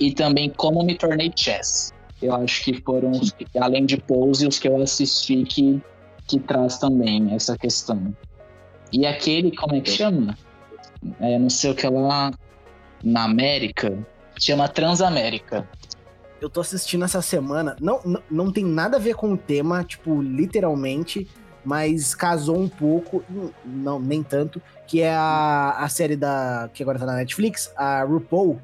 E também Como Me Tornei Chess. Eu acho que foram, os, além de Pose, os que eu assisti que, que traz também essa questão. E aquele, como é que chama? É, não sei o que lá na América, chama Transamérica. Eu tô assistindo essa semana, não, não, não tem nada a ver com o tema, tipo, literalmente, mas casou um pouco, não, nem tanto, que é a, a série da que agora tá na Netflix, a RuPaul,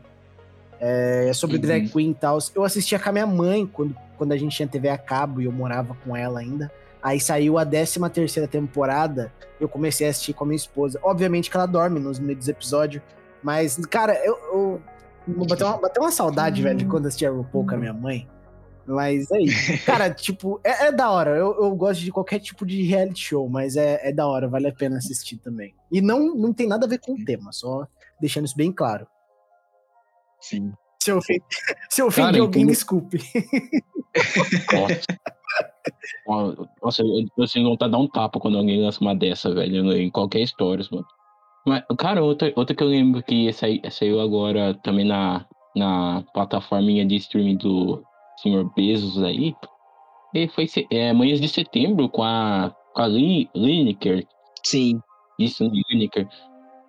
é, sobre uhum. drag queen e tal. Eu assistia com a minha mãe quando, quando a gente tinha TV a cabo e eu morava com ela ainda. Aí saiu a 13 terceira temporada, eu comecei a assistir com a minha esposa. Obviamente que ela dorme nos meio dos episódios, mas, cara, eu, eu bateu, uma, bateu uma saudade, velho, de quando assistia RuPaul com a minha mãe. Mas é isso. Cara, tipo, é, é da hora. Eu, eu, gosto de qualquer tipo de reality show, mas é, é da hora, vale a pena assistir também. E não, não tem nada a ver com o tema, só deixando isso bem claro. Sim. Se eu ofendi, se eu ofendi alguém, então... desculpe. Nossa, eu, eu sinto vontade de dar um tapa quando alguém lança uma dessa, velho, em qualquer história, mano. Mas, cara, outra, outra que eu lembro que saiu, saiu agora também na, na plataforminha de streaming do Sr. Bezos aí, e foi é, Manhãs de Setembro com a, com a Lineker. Sim. Isso, Lineker.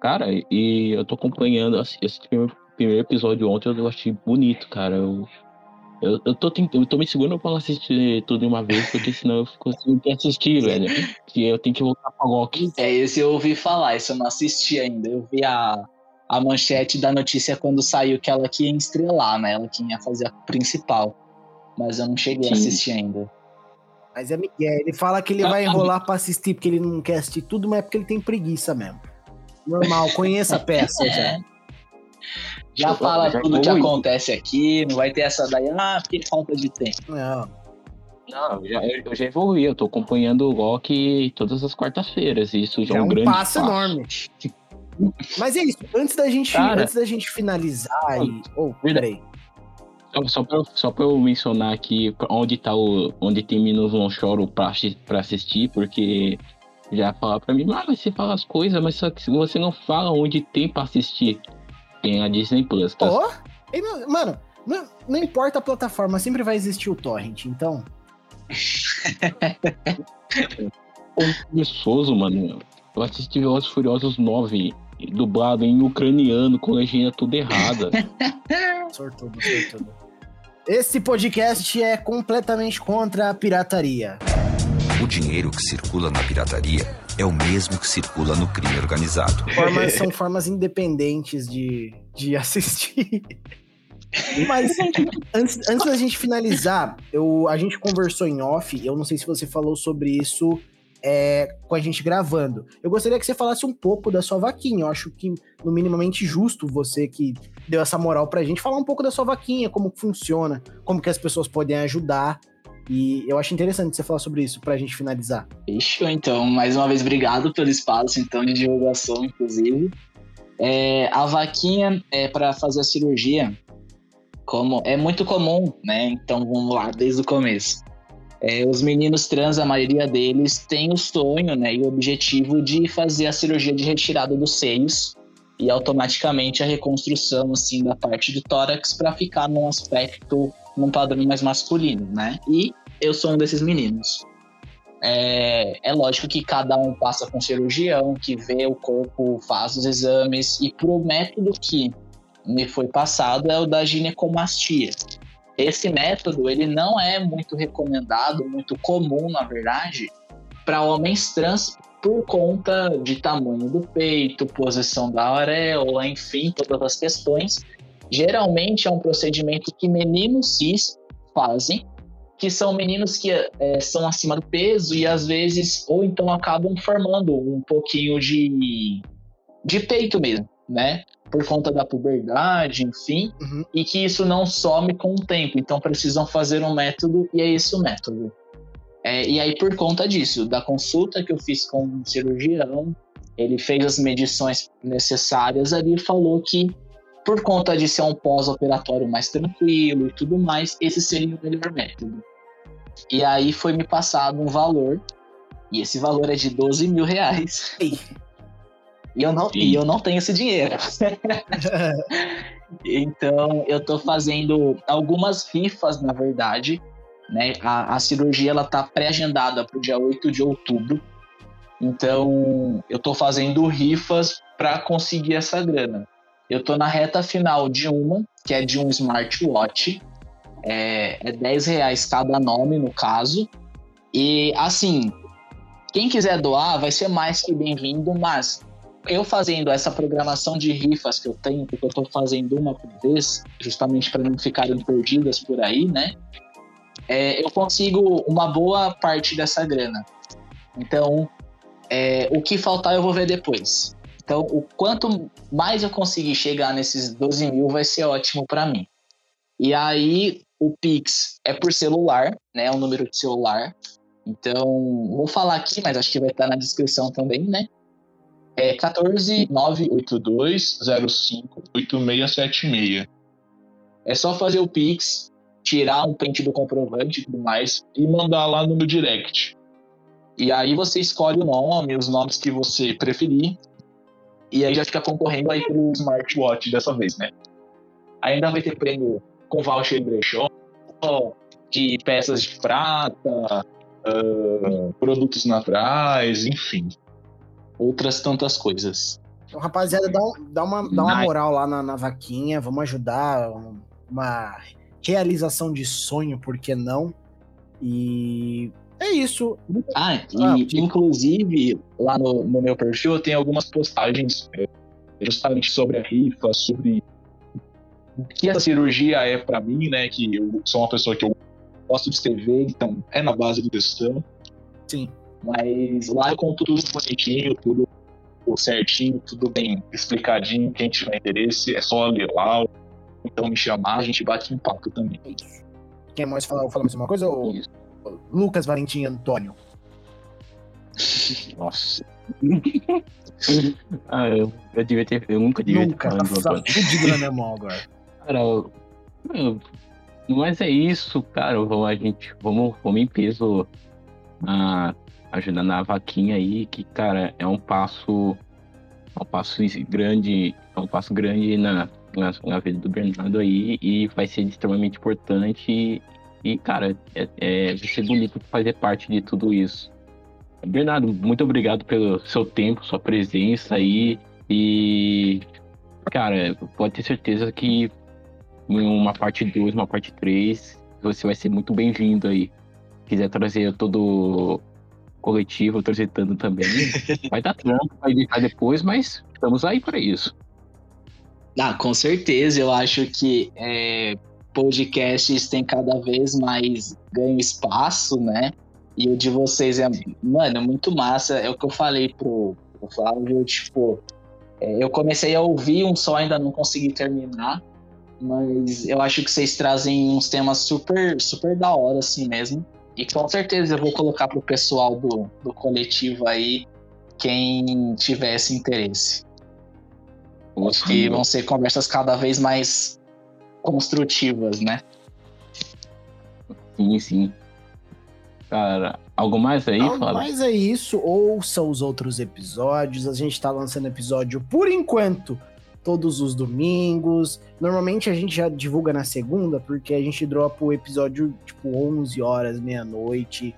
Cara, e eu tô acompanhando esse primeiro, primeiro episódio ontem, eu achei bonito, cara. Eu, eu, eu, tô, eu tô me segurando pra não assistir tudo de uma vez, porque senão eu fico sem assistir, velho. Que eu tenho que voltar pra Loki. É, esse eu ouvi falar, esse eu não assisti ainda. Eu vi a, a manchete da notícia quando saiu que ela que ia estrelar, né? Ela que ia fazer a principal. Mas eu não cheguei Sim. a assistir ainda. Mas é Miguel, ele fala que ele ah, vai enrolar pra assistir porque ele não quer assistir tudo, mas é porque ele tem preguiça mesmo. Normal, conheça a peça já. Já fala já tudo que acontece aqui, não vai ter essa daí, ah, porque falta de tempo. Não. Não, já, eu já evolui, eu tô acompanhando o Rock todas as quartas-feiras, isso já é, é um, grande passo, passo enorme. Mas é isso, antes da gente, Cara, antes da gente finalizar e... Oh, peraí. Só, só, pra, só pra eu mencionar aqui onde tá o. onde tem Minos Não Choro pra, pra assistir, porque já falaram pra mim, ah, você fala as coisas, mas só que se você não fala onde tem pra assistir. Tem a Disney Plus, tá? Oh? Mano, não, não importa a plataforma, sempre vai existir o Torrent, então. Preguiçoso, mano. Eu assisti Velozes Furiosos 9, dublado em ucraniano, com legenda tudo errada. sortudo, sortudo. Esse podcast é completamente contra a pirataria. O dinheiro que circula na pirataria é o mesmo que circula no crime organizado. Formas, são formas independentes de, de assistir. Mas antes, antes da gente finalizar, eu, a gente conversou em off, eu não sei se você falou sobre isso é, com a gente gravando. Eu gostaria que você falasse um pouco da sua vaquinha. Eu acho que, no minimamente justo, você que deu essa moral pra gente, falar um pouco da sua vaquinha, como funciona, como que as pessoas podem ajudar. E eu acho interessante você falar sobre isso pra gente finalizar. Fechou, então. Mais uma vez, obrigado pelo espaço, então, de divulgação, inclusive. É, a vaquinha é para fazer a cirurgia, como é muito comum, né? Então vamos lá, desde o começo. É, os meninos trans, a maioria deles, tem o sonho né, e o objetivo de fazer a cirurgia de retirada dos seios e automaticamente a reconstrução assim da parte do tórax para ficar num aspecto, num padrão mais masculino, né? E eu sou um desses meninos. É, é lógico que cada um passa com cirurgião, que vê o corpo, faz os exames e pro método que me foi passado é o da ginecomastia. Esse método ele não é muito recomendado, muito comum, na verdade, para homens trans por conta de tamanho do peito, posição da auréola, enfim, todas as questões. Geralmente é um procedimento que meninos cis fazem, que são meninos que é, são acima do peso e às vezes, ou então acabam formando um pouquinho de, de peito mesmo, né? por conta da puberdade, enfim, uhum. e que isso não some com o tempo. Então precisam fazer um método e é esse o método. É, e aí, por conta disso, da consulta que eu fiz com um cirurgião, ele fez as medições necessárias ali e falou que, por conta de ser um pós-operatório mais tranquilo e tudo mais, esse seria o melhor método. E aí foi me passado um valor, e esse valor é de 12 mil reais. E eu não, e eu não tenho esse dinheiro. então, eu estou fazendo algumas rifas, na verdade. Né? A, a cirurgia ela tá pré-agendada para o dia 8 de outubro. Então, eu estou fazendo rifas para conseguir essa grana. Eu estou na reta final de uma, que é de um smartwatch. É, é 10 reais cada nome, no caso. E, assim, quem quiser doar vai ser mais que bem-vindo, mas eu fazendo essa programação de rifas que eu tenho, porque eu estou fazendo uma por vez, justamente para não ficarem perdidas por aí, né? É, eu consigo uma boa parte dessa grana. Então, é, o que faltar eu vou ver depois. Então, o quanto mais eu conseguir chegar nesses 12 mil vai ser ótimo para mim. E aí, o Pix é por celular, né? É um número de celular. Então, vou falar aqui, mas acho que vai estar na descrição também, né? É 14982058676. É só fazer o Pix, tirar um print do comprovante e tudo mais e mandar lá no meu direct. E aí você escolhe o nome, os nomes que você preferir. E aí já fica concorrendo aí pelo smartwatch dessa vez, né? Ainda vai ter prêmio com voucher de brechó, de peças de prata, uh, produtos naturais, enfim outras tantas coisas. Então, rapaziada, dá, dá, uma, dá uma moral lá na, na vaquinha, vamos ajudar, uma realização de sonho, por que não? E é isso. Ah, e ah, inclusive lá no, no, meu perfil eu tenho algumas postagens é, justamente sobre a rifa, sobre o que a cirurgia é para mim, né? Que eu sou uma pessoa que eu gosto de escrever, então é na base do textão. Sim. Mas lá eu conto tudo bonitinho, tudo certinho, tudo bem explicadinho. Quem tiver interesse é só ler lá, então me chamar, a gente bate um papo também. Quer mais falar, falar mais uma coisa? Ou... Lucas Valentim Antônio. Nossa. ah, eu, eu devia ter. Eu nunca devia nunca, ter falado tá fudido na mão agora. Cara, eu, mas é isso, cara. Vamos, a gente, vamos, vamos em peso a ajudando a vaquinha aí, que, cara, é um passo. É um passo grande. É um passo grande na, na, na vida do Bernardo aí e vai ser extremamente importante. E, cara, é, é, vai ser bonito fazer parte de tudo isso. Bernardo, muito obrigado pelo seu tempo, sua presença aí. E, cara, pode ter certeza que uma parte 2, uma parte 3. Você vai ser muito bem-vindo aí. Se quiser trazer todo coletivo torcetando também, vai dar trampo, vai editar depois, mas estamos aí para isso. Ah, com certeza, eu acho que é, podcasts têm cada vez mais ganho espaço, né? E o de vocês é, mano, muito massa. É o que eu falei pro, pro Flávio, tipo, é, eu comecei a ouvir um só, ainda não consegui terminar, mas eu acho que vocês trazem uns temas super, super da hora, assim mesmo. E com certeza eu vou colocar pro pessoal do, do coletivo aí, quem tivesse interesse. Acho que vão ser conversas cada vez mais construtivas, né? Sim, sim. Cara, algo mais aí, Algo Flávio? mais é isso. Ouça os outros episódios. A gente tá lançando episódio por enquanto todos os domingos. Normalmente a gente já divulga na segunda, porque a gente dropa o episódio tipo 11 horas, meia-noite.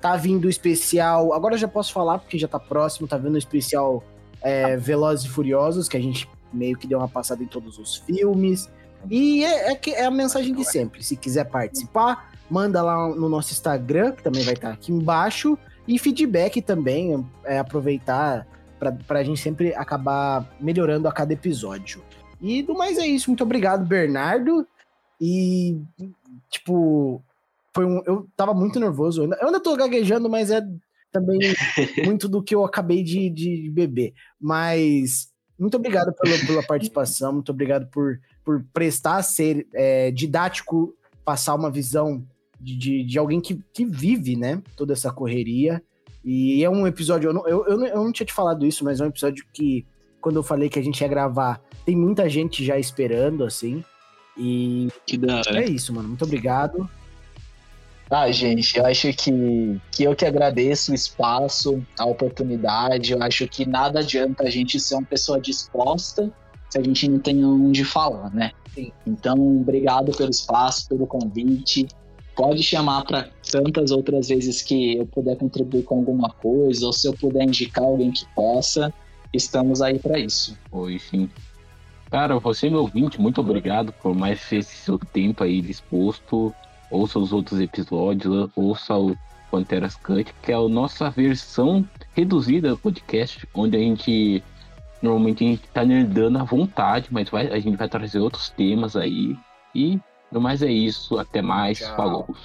Tá vindo o especial. Agora eu já posso falar, porque já tá próximo. Tá vindo o especial é, Velozes e Furiosos, que a gente meio que deu uma passada em todos os filmes. E é, é, é a mensagem de sempre. Se quiser participar, manda lá no nosso Instagram, que também vai estar aqui embaixo, e feedback também, é, aproveitar para a gente sempre acabar melhorando a cada episódio. E do mais é isso. Muito obrigado, Bernardo. E, tipo, foi um. Eu tava muito nervoso. Eu ainda, eu ainda tô gaguejando, mas é também muito do que eu acabei de, de beber. Mas muito obrigado pela, pela participação, muito obrigado por, por prestar ser é, didático, passar uma visão de, de, de, alguém que, que vive, né, toda essa correria. E é um episódio, eu não, eu, eu, eu não tinha te falado isso, mas é um episódio que, quando eu falei que a gente ia gravar, tem muita gente já esperando, assim. E que da hora. é isso, mano. Muito obrigado. Ah, gente, eu acho que, que eu que agradeço o espaço, a oportunidade. Eu acho que nada adianta a gente ser uma pessoa disposta se a gente não tem onde falar, né? Sim. Então, obrigado pelo espaço, pelo convite pode chamar para tantas outras vezes que eu puder contribuir com alguma coisa, ou se eu puder indicar alguém que possa, estamos aí para isso. Oi, sim. Cara, você, meu ouvinte, muito obrigado por mais esse seu tempo aí disposto. Ouça os outros episódios, ouça o Panteras Cut, que é a nossa versão reduzida do podcast, onde a gente normalmente a gente tá nerdando à vontade, mas vai, a gente vai trazer outros temas aí. E no mais é isso. Até mais. Tchau. Falou.